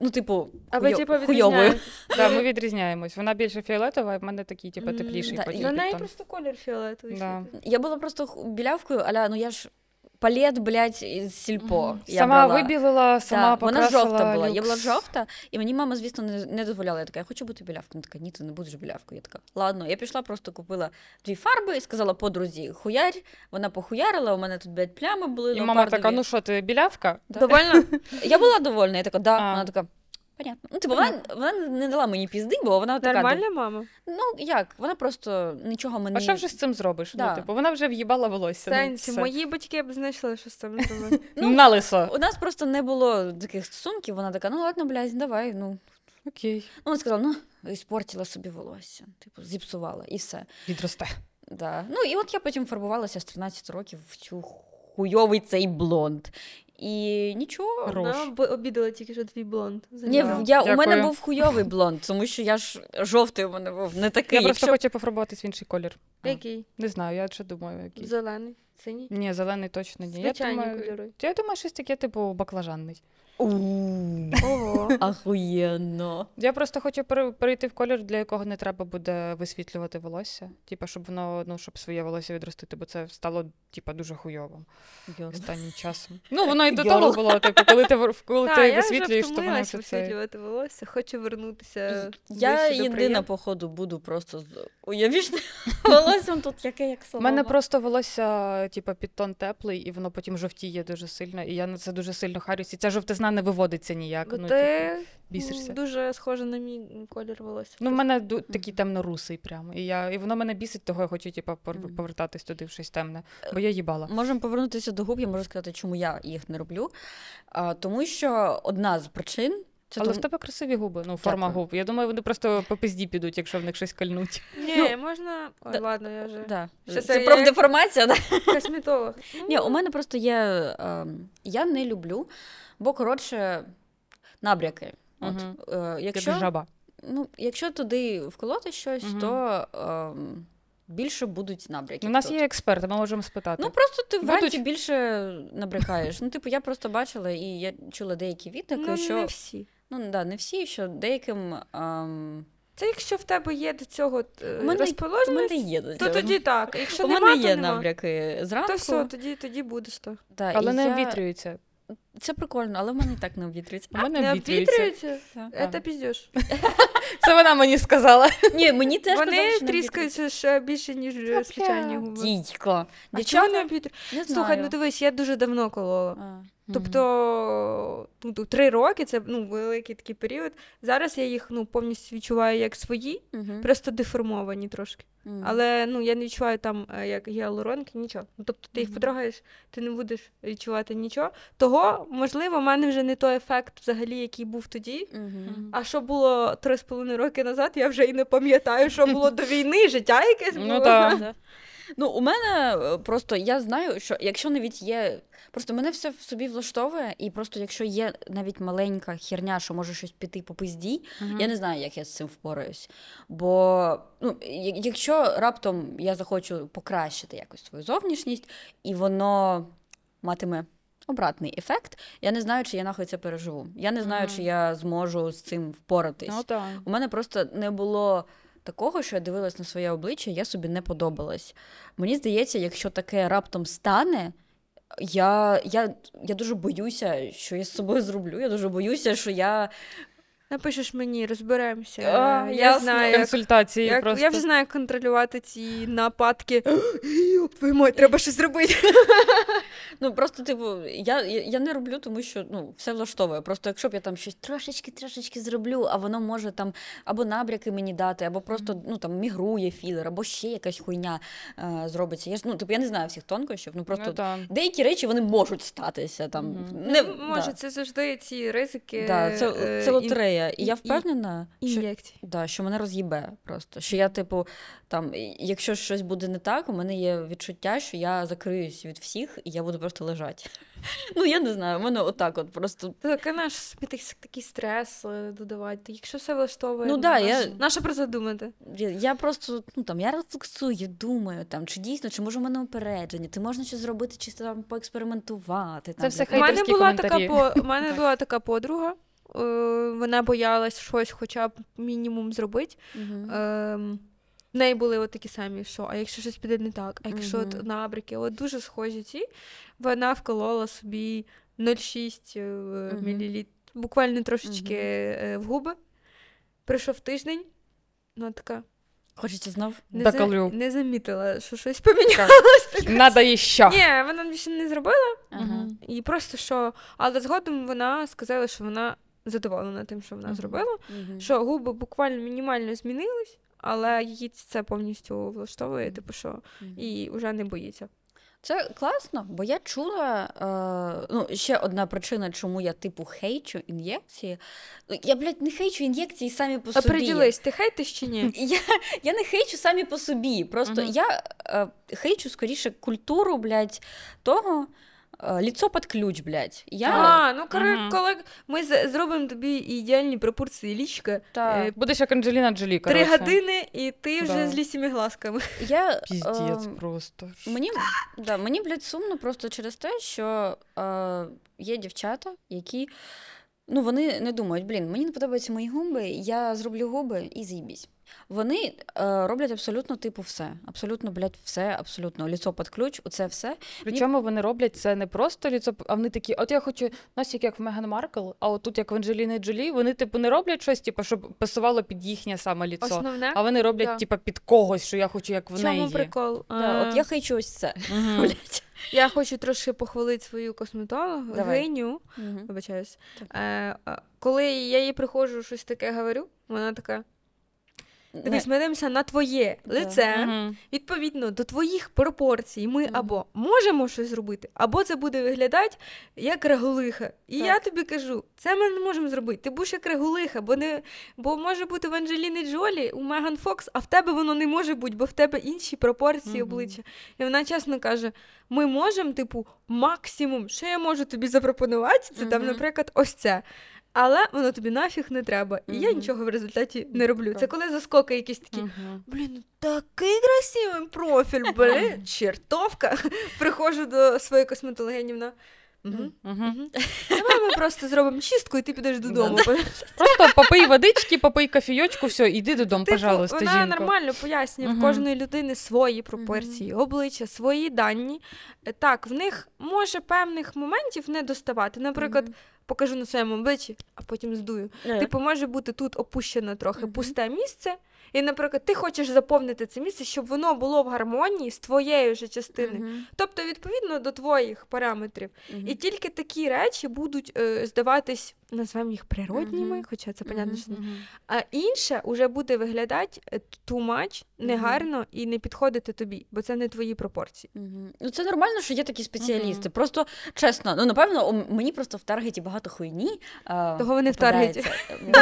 ну, типу, А ви хуйо- типу хуйовою. відрізняєтесь? Да, ми відрізняємось. Вона більше фіолетова, а в мене такий, типу, тепліший да, потім. На неї просто колір фіолетовий. Да. Я була просто ху- білявкою, аля, ну я ж палет, блядь, із сільпо. Мгм. Я Сама брала. вибілила, сама Так, вона жовта була. Я була жовта, і мені мама, звісно, не, не дозволяла. Я така, я хочу бути білявкою. Вона така, ні, ти не будеш білявкою. Я така, ладно. Я пішла, просто купила дві фарби і сказала подрузі, хуярь. Вона похуярила, у мене тут блядь, плями були. І мама така, ну що, ти білявка? Довольна? Я була довольна, я така, да. А. Вона така. Понятно. Ну, типу, вона, вона не дала мені пізди, бо вона така. Нормальна мама? Ну, як? Вона просто нічого мені. А що вже з цим зробиш? Да. Ну, типу, вона вже в'їбала волосся. Сенсі, ну, мої батьки б знайшли, що з цим зробити. Ну, На лисо. У нас просто не було таких стосунків. Вона така, ну ладно, блядь, давай. Ну, Окей. ну вона сказала, ну, іспортила собі волосся, типу, зіпсувала і все. Відросте. Да. Ну і от я потім фарбувалася з 13 років в цю хуйовий цей блонд. І нічого. Хорош. Вона б- обідала тільки що твій блонд. Ні, я, у мене був хуйовий блонд, тому що я ж жовтий у мене був не такий. Я просто Якщо... хочу пофарбуватись в інший колір. А, Який? Не знаю, я ще думаю, який. Зелений, синій. Ні, зелений точно ні. Я Звичайні думаю, кольори. я думаю, щось таке, типу, баклажанний. Ого. Ахуєнно. Я просто хочу пере- перейти в колір, для якого не треба буде висвітлювати волосся. Типа, щоб воно, ну, щоб своє волосся відростити, бо це стало, типа, дуже хуйовим останнім часом. Ну, воно і до Йорл. того було, типу, коли ти, вор- коли Та, ти я висвітлюєш, то воно вже це. висвітлювати волосся, хочу вернутися. Я ближче до єдина, походу, буду просто з уявічним волоссям тут яке як У мене просто волосся, типу, підтон теплий, і воно потім жовтіє дуже сильно, і я на це дуже сильно харюсь. І ця жовтизна не виводиться ніяк. Ну, ти типу, бісишся. дуже схоже на мій колір волосся. Ну, в мене ду- такий темно-русий прямо. І, я, і воно мене бісить, того я хочу, типу, пор- Мгм. повертатись туди в щось темне. Бо я їбала. Можемо повернутися до губ, я можу сказати, чому я їх не роблю. А, тому що одна з причин це Але в тебе красиві губи, ну, форма Дякую. губ. Я думаю, вони просто по пізді підуть, якщо в них щось кольнуть. Ні, можна. Ой, да- ладно, я вже Да. Це, це, профдеформація, да? косметолог. Ну, Ні, у мене просто є. Е, я не люблю, бо коротше, набряки. От, Мгм. е, Як якщо, жаба. ну, якщо туди вколоти щось, Мгм. то е, більше будуть набряки. У нас тут. є експерти, ми можемо спитати. Ну просто ти Будуть- вранці більше набрехаєш. Ну, типу, я просто бачила і я чула деякі відгуки, ну, що не всі. Ну да, не всі, що деяким ем, Це якщо в тебе є до цього е, мене- розположеність, мене є до то тоді так. Якщо у мене є набряки зранку. То все, тоді, тоді будеш то. Да, Але не я- обвітрюється. Це прикольно, але в мене і так не обвітрюється. У мене Не обвітрюється. обвітрюється? Це піздєш. Це вона мені сказала. Ні, мені теж Вони казали, що тріскаються ще більше, ніж звичайні губи. Дідько. А чого не Дівчата, не знаю. Слухай, ну дивись, я дуже давно колола. А, Тобто ну, три роки це ну, великий такий період. Зараз я їх ну, повністю відчуваю як свої, мгм, просто деформовані трошки. мгм. Але ну, я не відчуваю там е, як гіалуронки, нічого. Ну, тобто ти їх Мгм. потрогаєш, ти не будеш відчувати нічого. Того, можливо, в мене вже не той ефект взагалі, який був тоді. А що було три з половиною роки назад, я вже і не пам'ятаю, що було до війни, життя якесь було. Ну. Да. Ну, у мене е, просто я знаю, що якщо навіть є. Просто мене все в собі влаштовує, і просто якщо є навіть маленька херня, що може щось піти по пизді, я не знаю, як я з цим впораюсь. Бо ну, якщо раптом я захочу покращити якось свою зовнішність, і воно матиме обратний ефект, я не знаю, чи я нахуй це переживу. Я не знаю, Мгм. чи я зможу з цим впоратись. Ну так. У мене просто не було такого, що я дивилась на своє обличчя, я собі не подобалась. Мені здається, якщо таке раптом стане. Я, я, я дуже боюся, що я з собою зроблю. Я дуже боюся, що я. Напишеш мені, розберемося. А, я ясно. знаю, як, Консультації як, просто. я вже знаю, як контролювати ці нападки. Твою мать, треба щось зробити. Ну просто, типу, я, я, не роблю, тому що ну, все влаштовує. Просто якщо б я там щось трошечки, трошечки зроблю, а воно може там або набряки мені дати, або просто ну, там мігрує філер, або ще якась хуйня е, зробиться. Я ж ну, типу, я не знаю всіх тонкощів, ну просто Ну, деякі речі вони можуть статися. Там, Мгм. не, Може, да. це завжди ці ризики. Да, це, е, це ін- лотерея. І, я і- впевнена, що, ін'єкцій. да, що мене роз'їбе просто. Що я, типу, там, якщо щось буде не так, у мене є відчуття, що я закриюсь від всіх і я буду просто лежати. Ну, я не знаю, у мене отак от просто. Так, а наш такий стрес е, додавати. Якщо все влаштовує, Ну да, я- наше про це думати. Я, я просто ну там я рефлексую, думаю, там чи дійсно, чи може в мене упередження, ти можна щось зробити, чисто там поекспериментувати. Там, Це все У мене була така по у мене була така подруга. Е, Вона боялась щось, хоча б мінімум зробити. Мгм. Ем, в неї були от такі самі, що а якщо щось піде не так, а якщо Мгм. от набряки, от дуже схожі ці, вона вколола собі 0,6 е, мл, буквально трошечки е, в губи. Прийшов тиждень, вона така Хочеться знов. не, за, не замітила, що щось помінялося. Надо іще. Ні, вона більше не зробила. Ага. І просто що. Але згодом вона сказала, що вона задоволена тим, що вона зробила. Що губи буквально мінімально змінились, але її це повністю влаштовує, типу, що і вже не боїться. Це класно, бо я чула. Е, ну, ще одна причина, чому я типу хейчу ін'єкції. Ну, Я, блядь, не хейчу ін'єкції самі по собі. приділись, ти хейтиш чи ні? Я, я не хейчу самі по собі. Просто Мгм. я е, хейчу скоріше культуру, блядь, того. Е, Ліцо під ключ, блядь. Я А, ну коли, Мгм. коли ми зробимо тобі ідеальні пропорції лічка, та, е, Будеш як Анджеліна Джолі, три коротше. години, і ти вже Да. з лісіми глазками. я Піздець ем, просто. Мені, да, мені, блядь, сумно просто через те, що е, є дівчата, які ну, вони не думають, блін, мені не подобаються мої губи, я зроблю губи і з'їбісь. Вони е, роблять абсолютно типу все. Абсолютно, блядь, все, абсолютно. Ліцо під ключ, оце все. Причому вони роблять це не просто ліцо, а вони такі, от я хочу носик як в Меган Маркл, а от тут як в Анджеліни Джолі, вони типу не роблять щось, типу, щоб пасувало під їхнє саме ліцо. Основне, А вони роблять, Да. типу, під когось, що я хочу, як в неї. чому прикол? Да, от я хочу ось це. Мгм. Блядь. Я хочу трошки похвалити свою косметологу, Давай. Геню. Мгм. Вибачаюсь. Е, коли я їй приходжу, щось таке говорю, вона така: дивись, ми дивимося на твоє лице. Мгм. Відповідно до твоїх пропорцій, ми Мгм. або можемо щось зробити, або це буде виглядати як регулиха. І Так. я тобі кажу, це ми не можемо зробити. Ти будеш як регулиха, бо не бо може бути в Анджеліни Джолі, у Меган Фокс, а в тебе воно не може бути, бо в тебе інші пропорції Мгм. обличчя. І вона чесно каже: ми можемо, типу, максимум, що я можу тобі запропонувати, це там, наприклад, ось це. Але воно тобі нафіг не треба. І я нічого в результаті не роблю. Це коли заскоки якісь такі. Блін, ну такий красивий профіль, блін, чертовка. Приходжу до своєї косметологині, вона, Угу. Давай ми просто зробимо чистку, і ти підеш додому. Просто попий водички, попий кофійочку, все, іди додому, Типу, пожалуйста, вона жінко. нормально пояснює в Мгм. кожної людини свої пропорції, обличчя, свої дані. Е, Так, в них може певних моментів не доставати. Наприклад, покажу на своєму обличчі, а потім здую. Е. Типу, може бути тут опущено трохи Мгм. пусте місце. І, наприклад, ти хочеш заповнити це місце, щоб воно було в гармонії з твоєю же частиною. Мгм. Тобто, відповідно до твоїх параметрів. Мгм. І тільки такі речі будуть е, здаватись, назвемо їх природніми, Мгм. хоча це понятно, Мгм. що не. А інше вже буде виглядати е, too much, негарно і не підходити тобі, бо це не твої пропорції. Ну, це нормально, що є такі спеціалісти. Просто чесно, ну напевно, мені просто в таргеті багато хуйні. Того вони в таргеті.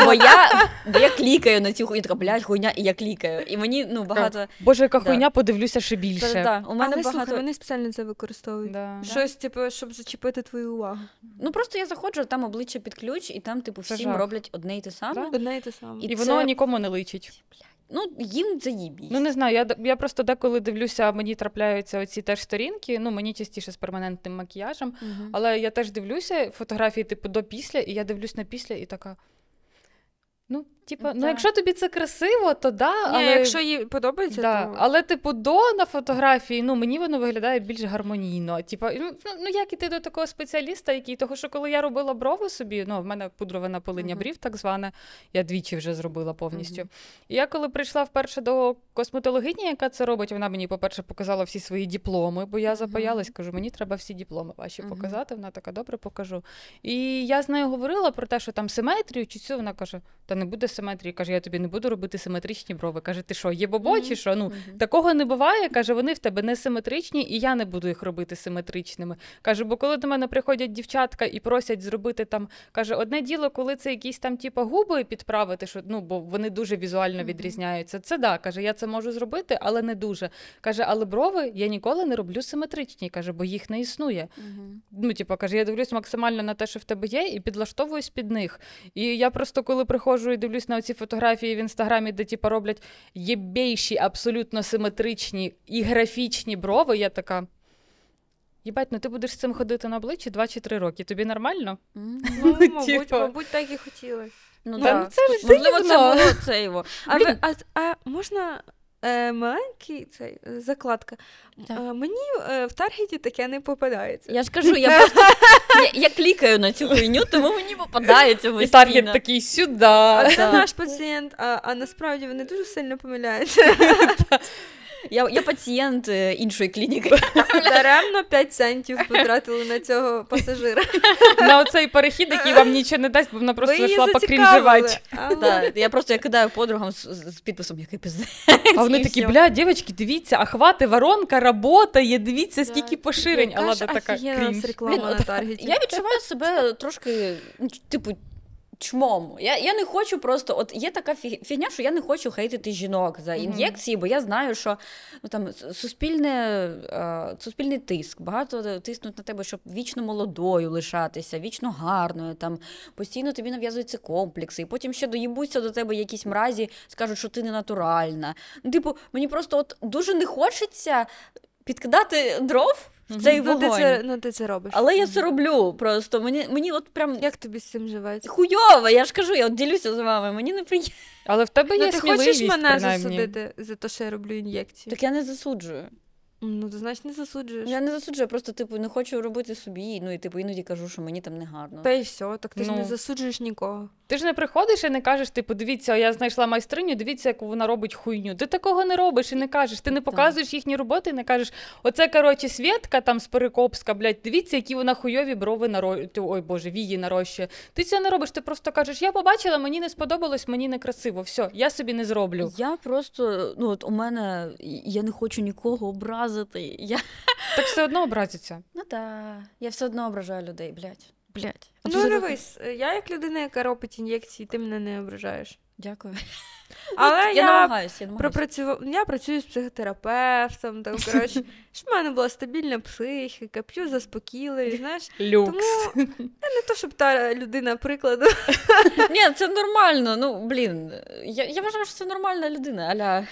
Бо я, бо я клікаю на цю хуйню, така, блядь, хуйня, і я клікаю. І мені ну багато. Боже, яка Да. хуйня, подивлюся ще більше. Та-та-та, У мене Але слухай, вони спеціально це використовують. Да. Щось, типу, щоб зачепити твою увагу. Ну просто я заходжу, там обличчя під ключ, і там, типу, всім жах. роблять одне й те саме. Да. Одне і те саме. І І це- воно нікому не личить. Ну, їм заїбісь. Ну не знаю, я, д- я просто деколи дивлюся, мені трапляються оці теж сторінки. Ну мені частіше з перманентним макіяжем, Мгм. але я теж дивлюся фотографії, типу, до після, і я дивлюсь на після і така. Ну, типа, ну якщо тобі це красиво, то да, Ні, але якщо їй подобається, Да, то але типу до на фотографії, ну мені воно виглядає більш гармонійно. Типа, ну, ну як іти до такого спеціаліста, який того, що коли я робила брови собі, ну в мене пудрове напилення Мгм. брів, так зване, я двічі вже зробила повністю. Мгм. І я коли прийшла вперше до косметологині, яка це робить, вона мені, по-перше, показала всі свої дипломи, бо я запаялась, кажу, мені треба всі дипломи ваші показати. Вона така, добре, покажу. І я з нею говорила про те, що там симетрію чи цю. Вона каже: та не буде симетрії. Каже, я тобі не буду робити симетричні брови. Каже, ти що, є бобо чи що? Ну такого не буває. Каже, вони в тебе не симетричні, і я не буду їх робити симетричними. Каже, бо коли до мене приходять дівчатка і просять зробити там, каже, одне діло, коли це якісь там типу, губи підправити, що ну бо вони дуже візуально відрізняються. Це да, каже, я це можу зробити, але не дуже. Каже, але брови я ніколи не роблю симетричні. каже, бо їх не існує. Ну, типу, каже, я дивлюсь максимально на те, що в тебе є, і підлаштовуюсь під них. І я просто коли приходжу і дивлюсь на ці фотографії в інстаграмі, де типу, роблять єбейші, абсолютно симетричні і графічні брови, я така. Їбать, ну ти будеш з цим ходити на обличчі 2 чи 3 роки. Тобі нормально? Ну, Ну, мабуть, типа. мабуть, так і хотіли. Ну, Та да. ну це ж Можливо, це було це його. А, ви, а, а можна е, маленький цей е, закладка? Так. Е, мені е, в таргеті таке не попадається. Я ж кажу, я просто я, я клікаю на цю хуйню, тому мені попадається І постійно. таргет такий сюди. А це наш пацієнт, а, а насправді вони дуже сильно помиляються. Я, я пацієнт е, іншої клініки. Даремно 5 центів потратили на цього пасажира. На оцей перехід, який вам нічого не дасть, бо вона просто Ви її покрінжувати. Я просто я кидаю подругам з, з з підписом, який пиздець. А вони такі, бля, дівчатки, дивіться, охвати, воронка, работає, дивіться, скільки поширень. Така крінж. Я відчуваю себе трошки, ну, типу, чмом. Я, я не хочу просто, от є така фі- фігня, що я не хочу хейтити жінок за ін'єкції, бо я знаю, що ну, там, суспільне, е, суспільний тиск, багато тиснуть на тебе, щоб вічно молодою лишатися, вічно гарною, там, постійно тобі нав'язуються комплекси, і потім ще доїбуться до тебе якісь мразі, скажуть, що ти не натуральна. Ну, типу, мені просто от дуже не хочеться підкидати дров в цей ну, ти це, ну ти це робиш. Але я це роблю просто. Мені, мені от прям Як тобі з цим живеться? хуйово, я ж кажу, я от ділюся з вами. Мені не приємно. Але в тебе є Ну, ти хочеш мене принаймні. засудити за те, що я роблю ін'єкції? Так я не засуджую. Ну, ти значить не засуджуєш. Я не засуджую, просто типу не хочу робити собі. Ну і типу іноді кажу, що мені там не гарно. Та й все, так ти ж Ну. не засуджуєш нікого. Ти ж не приходиш і не кажеш, типу, дивіться, я знайшла майстриню, дивіться, яку вона робить хуйню. Ти такого не робиш і не кажеш. Ти не показуєш їхні роботи і не кажеш, оце, коротше, Свєтка там з Перекопська, блядь, дивіться, які вона хуйові брови наро... Ой, Боже, вії нарощує. Ти цього не робиш, ти просто кажеш, я побачила, мені не сподобалось, мені не красиво. Все, я собі не зроблю. Я просто, ну от у мене я не хочу нікого образити. Я... Так все одно образиться. Ну так, я все одно ображаю людей, блядь. Блядь. Ну, дивись, е, я як людина, яка робить ін'єкції, ти мене не ображаєш. Дякую. Але я, я, намагаюся, я намагаюся. пропрацював, я працюю з психотерапевтом, там, коротше, щоб в мене була стабільна психіка, п'ю заспокійливі, знаєш. Люкс. Тому не то, щоб та людина прикладу. Ні, це нормально. Ну, блін, я, я вважаю, що це нормальна людина, аля.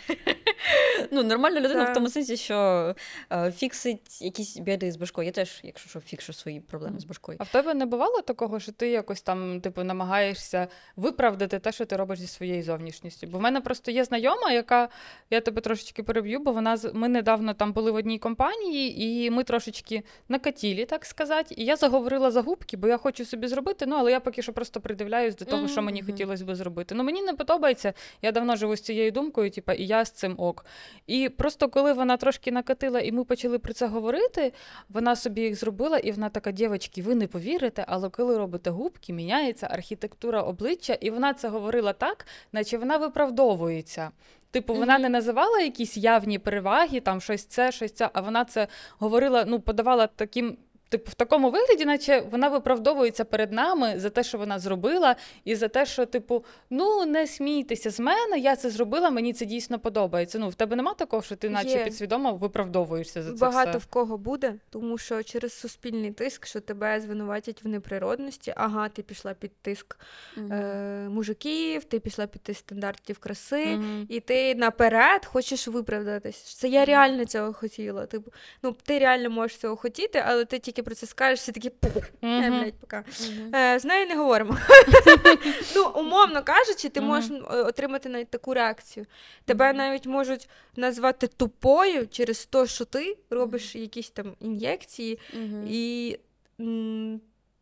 Ну, нормальна людина в тому сенсі, що е, фіксить якісь біди з башкою. Я теж, якщо що, фікшу свої проблеми з башкою. А в тебе не бувало такого, що ти якось там, типу, намагаєшся виправдати те, що ти робиш зі своєю зовнішністю? Бо в мене просто є знайома, яка я тебе трошечки переб'ю, бо вона ми недавно там були в одній компанії, і ми трошечки накатілі, так сказати. І я заговорила за губки, бо я хочу собі зробити. Ну але я поки що просто придивляюсь до того, що мені хотілося би зробити. Ну мені не подобається. Я давно живу з цією думкою, типу, і я з цим ок. І просто коли вона трошки накатила, і ми почали про це говорити, вона собі їх зробила, і вона така, дівчатки, ви не повірите, але коли робите губки, міняється архітектура обличчя, і вона це говорила так, наче вона виправдовується. Типу, вона не називала якісь явні переваги, там щось це, щось це, а вона це говорила, ну, подавала таким. Типу, в такому вигляді, наче вона виправдовується перед нами за те, що вона зробила, і за те, що, типу, ну не смійтеся з мене, я це зробила, мені це дійсно подобається. Ну, в тебе нема такого, що ти, наче Є. підсвідомо виправдовуєшся за це. Багато все? в кого буде, тому що через суспільний тиск, що тебе звинуватять в неприродності, ага, ти пішла під тиск Мгм. е, мужиків, ти пішла під тиск стандартів краси. Мгм. І ти наперед хочеш виправдатись. Це я реально цього хотіла. Типу, ну ти реально можеш цього хотіти, але ти тільки про це скажеш, всі такі «Пф, е, блядь, пока. Е, з нею не говоримо. ну, умовно кажучи, ти можеш е, отримати навіть таку реакцію. Тебе навіть можуть назвати тупою через те, що ти робиш якісь там ін'єкції, і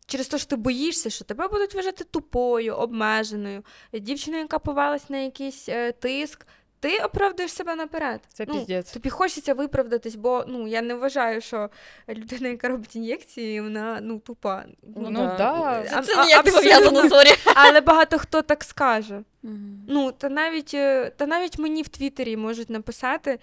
через те, що ти боїшся, що тебе будуть вважати тупою, обмеженою, дівчиною, яка повелась на якийсь е, тиск. Ти оправдуєш себе наперед. Це ну, піздець. Тобі хочеться виправдатись, бо ну я не вважаю, що людина, яка робить ін'єкції, вона ну тупа. Ну, да. Це, це ніяк не пов'язано, sorry. Але багато хто так скаже. Мгм. Ну, та навіть, е, та навіть мені в Твіттері можуть написати.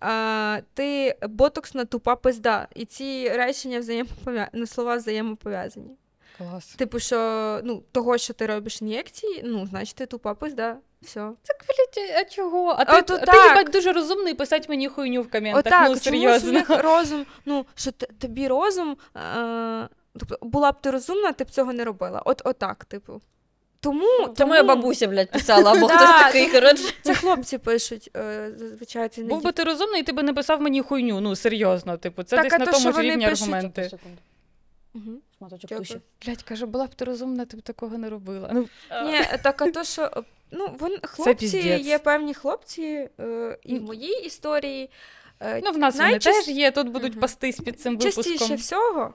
А, ти ботоксна тупа пизда. І ці речення взаємопов'я... ну, слова взаємопов'язані. Клас. Типу, що ну, того, що ти робиш ін'єкції, ну, значить, ти тупа пизда. Все. Так, блядь, а чого? А ти, ти так. їбать, дуже розумний писати мені хуйню в коментах. Отак, ну, у серйозно. них розум, ну, що т- тобі розум, е, тобто, була б ти розумна, ти б цього не робила. От отак, типу. Тому, Це тому моя бабуся, блядь, писала, або Да, хтось такий, коротше. Це хлопці пишуть, е, зазвичай це не Був би ти розумний, ти би не писав мені хуйню. Ну, серйозно, типу, це Так, десь на то, тому що ж вони рівні пишуть- аргументи. Мгм. Шматочок Дякую. кущі. Блять, каже, була б ти розумна, ти б такого не робила. Ну, Ні, так а то, що ну, вон, хлопці, Це є певні хлопці е, і в моїй історії. е, ну в нас вони теж є, тут будуть Мгм. пастись під цим випуском. Частіше всього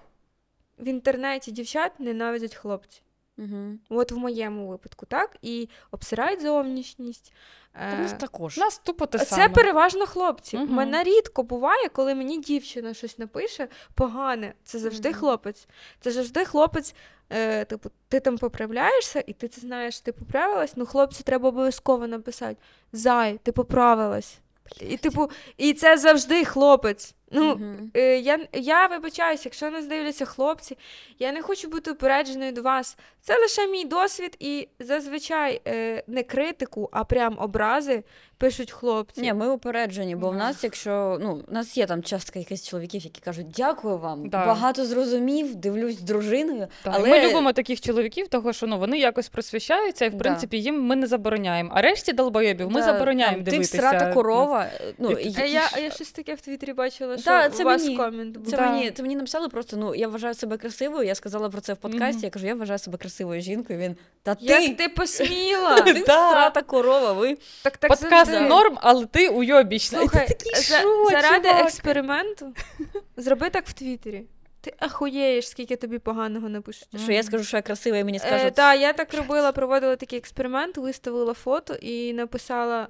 в інтернеті дівчат ненавидять хлопці. Мгм. От в моєму випадку, так? І обсирають зовнішність. Е, також. Нас тупо те Це саме. переважно хлопці. Угу. Мене рідко буває, коли мені дівчина щось напише погане. Це завжди угу. хлопець. Це завжди хлопець. Е, типу, ти там поправляєшся, і ти це знаєш, ти поправилась. Ну, хлопцю треба обов'язково написати: Зай, ти поправилась. І, типу, і це завжди хлопець. Ну, Мгм. Е, я, я вибачаюся, якщо нас дивляться хлопці, я не хочу бути упередженою до вас. Це лише мій досвід, і зазвичай е, не критику, а прям образи пишуть хлопці. Ні, ми упереджені, бо в нас, якщо ну, в нас є там частка якихось чоловіків, які кажуть, дякую вам, Да. багато зрозумів, дивлюсь з дружиною. Так, але Ми любимо таких чоловіків, того що ну вони якось просвіщаються, і в Да. принципі їм ми не забороняємо. А решті долбойобів ми Да, забороняємо там, дивитися. Ти всрата корова. Ну, І- і- А і- я, а я щось таке в Твіттері бачила, що Да, у вас мені. комент був. Це, Да. мені, це мені написали просто, ну, я вважаю себе красивою, я сказала про це в подкасті, Мгм. я кажу, я вважаю себе красивою жінкою. Він, та ти, Як ти посміла? ти Да. корова, ви. так, так Подкаст завжди. норм, але ти уйобічна. І ти такий, за- «Що, заради чувак?» експерименту зроби так в Твіттері. Ти ахуєєш, скільки тобі поганого напишуть. Що я скажу, що я красива, і мені Е, скажуть. да, я так робила, проводила такий експеримент, виставила фото і написала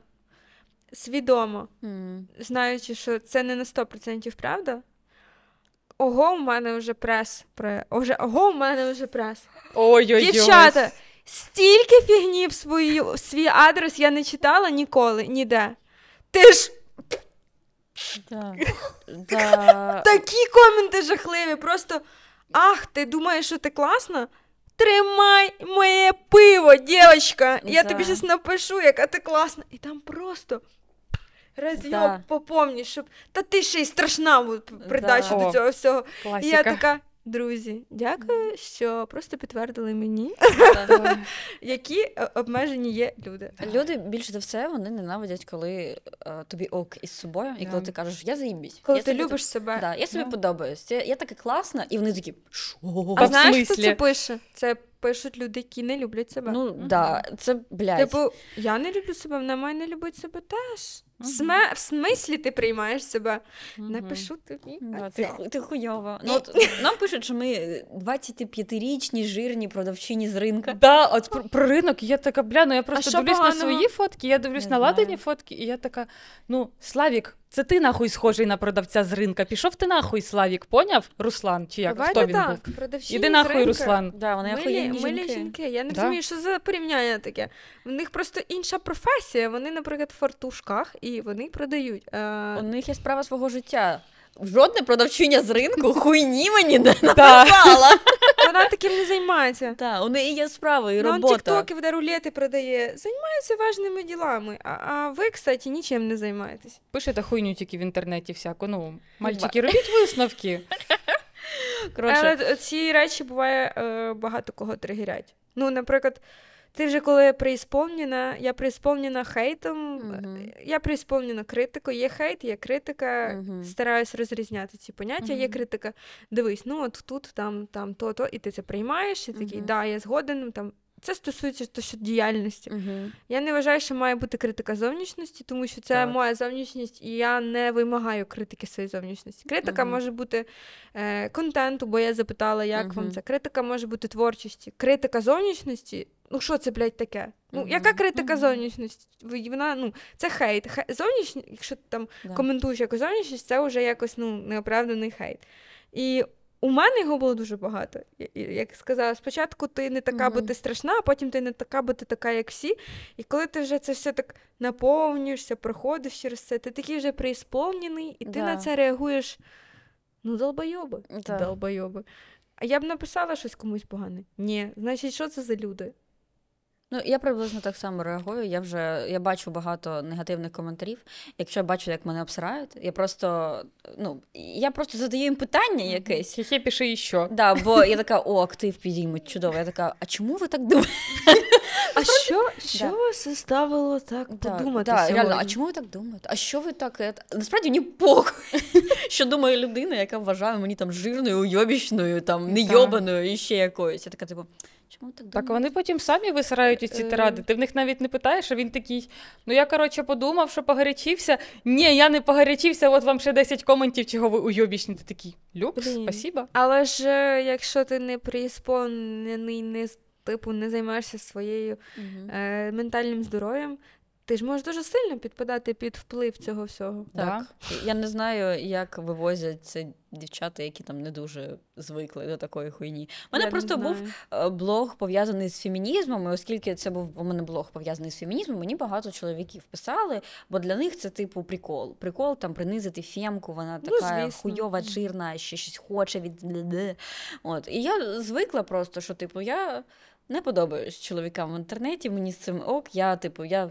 свідомо, «М, знаючи, що це не на 100% правда. Ого, у мене вже прес. Вже, ого, у мене вже прес. Ой-ой-ой. Дівчата, стільки фігні в свою, в свій адрес я не читала ніколи, ніде. Ти ж Да. Да. такі коменти жахливі, просто ах, ти думаєш, що ти класна? Тримай моє пиво, дівчинка. Я Да. тобі зараз напишу, яка ти класна. І там просто розйоб Да. по повній, щоб. Та ти ще й страшна в придачу Да. до цього всього. І я така, Друзі, дякую, що просто підтвердили мені, які е, обмежені є люди. Люди більш за все вони ненавидять, коли е, тобі ок із собою, і коли ти кажеш, я заїбісь. Коли я ти собі любиш себе. Да, я собі Да. подобаюсь. Я, я така класна, і вони такі, що? А знаєш, хто це пише? Це пишуть люди, які не люблять себе. Ну, да, це, блядь. Типу, я не люблю себе, вона має не любить себе теж. В, сме... в смислі ти приймаєш себе? Напишу тобі. Да, ти, ти хуйова. Ну, от, нам пишуть, що ми 25-річні жирні продавчині з ринка. Да, от про, про ринок я така, бля, ну я просто дивлюсь на поганого? свої фотки, я дивлюсь Не на ладені знаю. фотки, і я така, ну, Славік, це ти нахуй схожий на продавця з ринка. Пішов ти нахуй, Славік, поняв? Руслан, чи як? Буває Хто він так. був? Продавчині Іди з нахуй, ринка. Руслан. Да, вони Милі, охуєнні милі жінки. жінки. Я не Да. розумію, що за порівняння таке. В них просто інша професія. Вони, наприклад, в фартушках і вони продають. Е, У них є справа свого життя. Жодне продавчиня з ринку хуйні мені не написала. Вона таким не займається. Так, у неї є справа і Ну, робота. тіктоків, де рулети продає, займаються важними ділами. А, а ви, кстати, нічим не займаєтесь. Пишете хуйню тільки в інтернеті всяку. Ну, мальчики, робіть висновки. Коротше, Але ці речі буває е, багато кого тригерять. Ну, наприклад, ти вже коли преісполнена, я преісполнена хейтом, uh-huh. я преісполнена критикою, є хейт, є критика. Мгм. Стараюсь розрізняти ці поняття. Є критика. Дивись, ну от тут, там, там, то, то, і ти це приймаєш, і такий, да, я згоден. Там. Це стосується то, що діяльності. Мгм. Я не вважаю, що має бути критика зовнішності, тому що це Так. моя зовнішність, і я не вимагаю критики своєї зовнішності. Критика Мгм. може бути е, контенту, бо я запитала, як вам це. Критика може бути творчості. Критика зовнішності. Ну, що це, блядь, таке? Ну, яка критика зовнішності? Вона, ну, це хейт. Хе... Зовнішні, якщо ти там Да. коментуєш якусь зовнішність, це вже якось ну, неоправданий хейт. І у мене його було дуже багато. Як сказала, спочатку ти не така, бо ти страшна, а потім ти не така, бо ти така, як всі. І коли ти вже це все так наповнюєшся, проходиш через це, ти такий вже преісполнений, і ти Да. на це реагуєш. Ну, долбойоби. Да. Долбойоби. А я б написала щось комусь погане. Ні, значить, що це за люди? Ну, я приблизно так само реагую. Я вже я бачу багато негативних коментарів. Якщо я бачу, як мене обсирають, я просто ну я просто задаю їм питання якесь. Хе-хе, пиши і що. Да, бо я така, о, актив підіймуть, чудово. Я така, а чому ви так думаєте? А що, що вас заставило так подумати? Да, сьогодні? реально, а чому ви так думаєте? А що ви так? е, Насправді мені похуй, що думає людина, яка вважає мені там жирною, уйобічною, там нейобаною і ще якоюсь. Я така, типу, чому так думаєш? Так вони потім самі висирають ці Е. тиради. Ти в них навіть не питаєш, а він такий. Ну я коротше подумав, що погарячився. Ні, я не погарячився, от вам ще 10 коментів, чого ви уйобічні. Ти такий. Люкс, Блін. спасіба. Але ж е, якщо ти не приспонений, не типу не займаєшся своєю угу. е, ментальним здоров'ям, ти ж можеш дуже сильно підпадати під вплив цього всього. Так. Я не знаю, як вивозять це дівчата, які там не дуже звикли до такої хуйні. У мене Я просто був е, блог пов'язаний з фемінізмом, і оскільки це був у мене блог пов'язаний з фемінізмом, мені багато чоловіків писали, бо для них це типу прикол. Прикол там принизити фемку, вона Ну, така звісно. хуйова, жирна, ще щось хоче від. От. І я звикла просто, що типу, я не подобаюсь чоловікам в інтернеті, мені з цим ок, я, типу, я.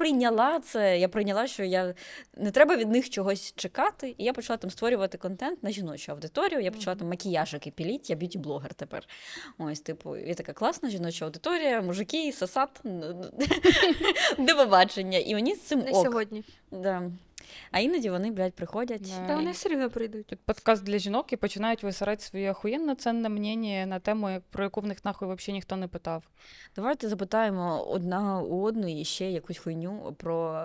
Прийняла це, я прийняла, що я не треба від них чогось чекати. І я почала там створювати контент на жіночу аудиторію. Я почала там макіяжики піліть, я б'юті-блогер тепер. Ось, типу, і така класна жіноча аудиторія, мужики, сосать, до побачення. І мені з цим Не ок. сьогодні. Да. А іноді вони, блядь, приходять. Та вони все рівно прийдуть. Тут подкаст для жінок і починають висирати своє охуєнно ценне мнення на тему, про яку в них нахуй взагалі ніхто не питав. Давайте запитаємо одна у одної ще якусь хуйню про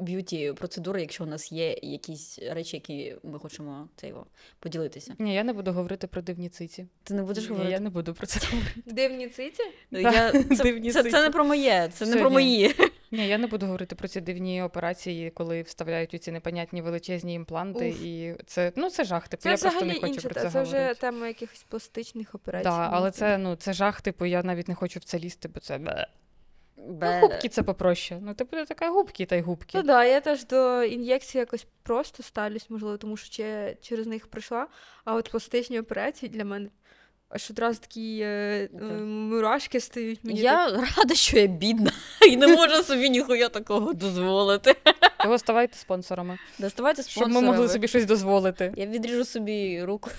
б'юті процедури, якщо у нас є якісь речі, які ми хочемо це, його, поділитися. Ні, я не буду говорити про дивні циці. Ти не будеш Ні, говорити? я не буду про це говорити. Дивні циці? Я, це, Дивні це, циці. це не про моє, це не Все, про ні. мої. Ні, я не буду говорити про ці дивні операції, коли вставляють у ці непонятні величезні імпланти. Уф. І це ну це жах. Типу, Це я просто не хочу інше. про це, Це вже говорити. тема якихось пластичних операцій. Да, але це ну це жах. Типу, я навіть не хочу в це лізти, бо це бе. Ну, губки це попроще. Ну, типу, ти така губки та й губки. Ну да, я теж до ін'єкцій якось просто ставлюсь, можливо, тому що через них пройшла. А от пластичні операції для мене аж одразу такі е, е, Так. мурашки стають. Мені Я рада, що я бідна і не можу собі ніхуя такого дозволити. Його ставайте спонсорами, Доставайте щоб ми могли собі щось дозволити. Я відріжу собі руку.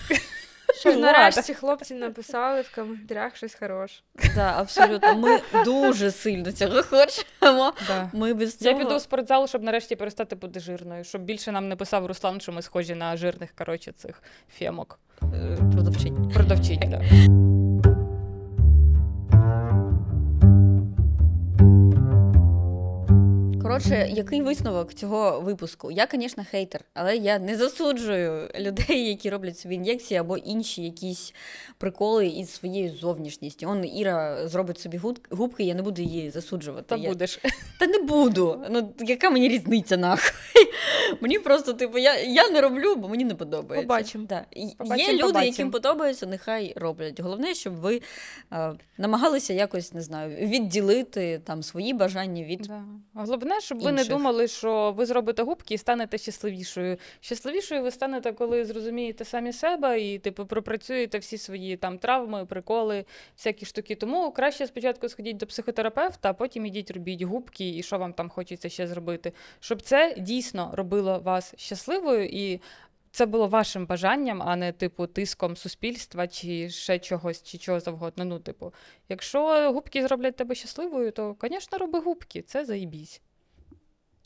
Щоб Влада. нарешті хлопці написали в коментарях щось хороше. Да, абсолютно. Ми дуже сильно цього хочемо. Да. Ми без Я піду в спортзал, щоб нарешті перестати бути жирною, щоб більше нам не писав Руслан, що ми схожі на жирних, коротше, цих фемок. е, продавчині. так. да. Коротше, який висновок цього випуску? Я, звісно, хейтер, але я не засуджую людей, які роблять собі ін'єкції або інші якісь приколи із своєю зовнішністю. Он Іра зробить собі губки, я не буду її засуджувати. Та я... будеш. Та не буду. Ну яка мені різниця нахуй? Мені просто, типу, я, я не роблю, бо мені не подобається. Побачимо. Да. І Побачимо, Є люди, побачимо. яким подобається, нехай роблять. Головне, щоб ви е, намагалися якось не знаю, відділити там свої бажання від Да. Головне, щоб ви не думали, що ви зробите губки і станете щасливішою. Щасливішою ви станете, коли зрозумієте самі себе і типу пропрацюєте всі свої там травми, приколи, всякі штуки. Тому краще спочатку сходіть до психотерапевта, а потім ідіть робіть губки і що вам там хочеться ще зробити, щоб це дійсно робило вас щасливою і. Це було вашим бажанням, а не типу тиском суспільства чи ще чогось, чи чого завгодно. Ну, типу, якщо губки зроблять тебе щасливою, то, звісно, роби губки, це заїбісь.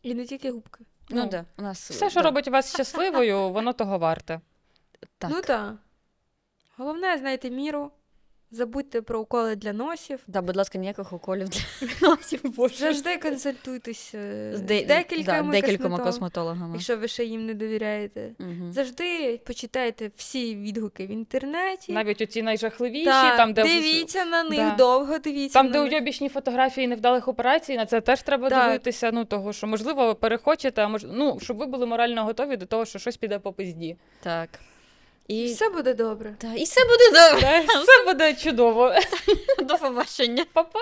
І не тільки губки. ну, Ну, да, у нас Все, що да. робить вас щасливою, воно того варте. так. Ну так. Головне, знайти міру. Забудьте про уколи для носів. Да, будь ласка, ніяких уколів для носів. Завжди консультуйтеся З з, де- декількома, да, декількома косметологами, якщо ви ще їм не довіряєте. Мгм. Завжди почитайте всі відгуки в інтернеті. Навіть оці найжахливіші, Та, там, де дивіться на них Да. довго, дивіться. там, на де уйобічні фотографії невдалих операцій, на це теж треба Так. дивитися. Ну того, що можливо ви перехочете, а мож... ну, щоб ви були морально готові до того, що щось піде по пизді. Так. І все буде добре. та, і все буде добре. Все буде чудово. До побачення. Па-па.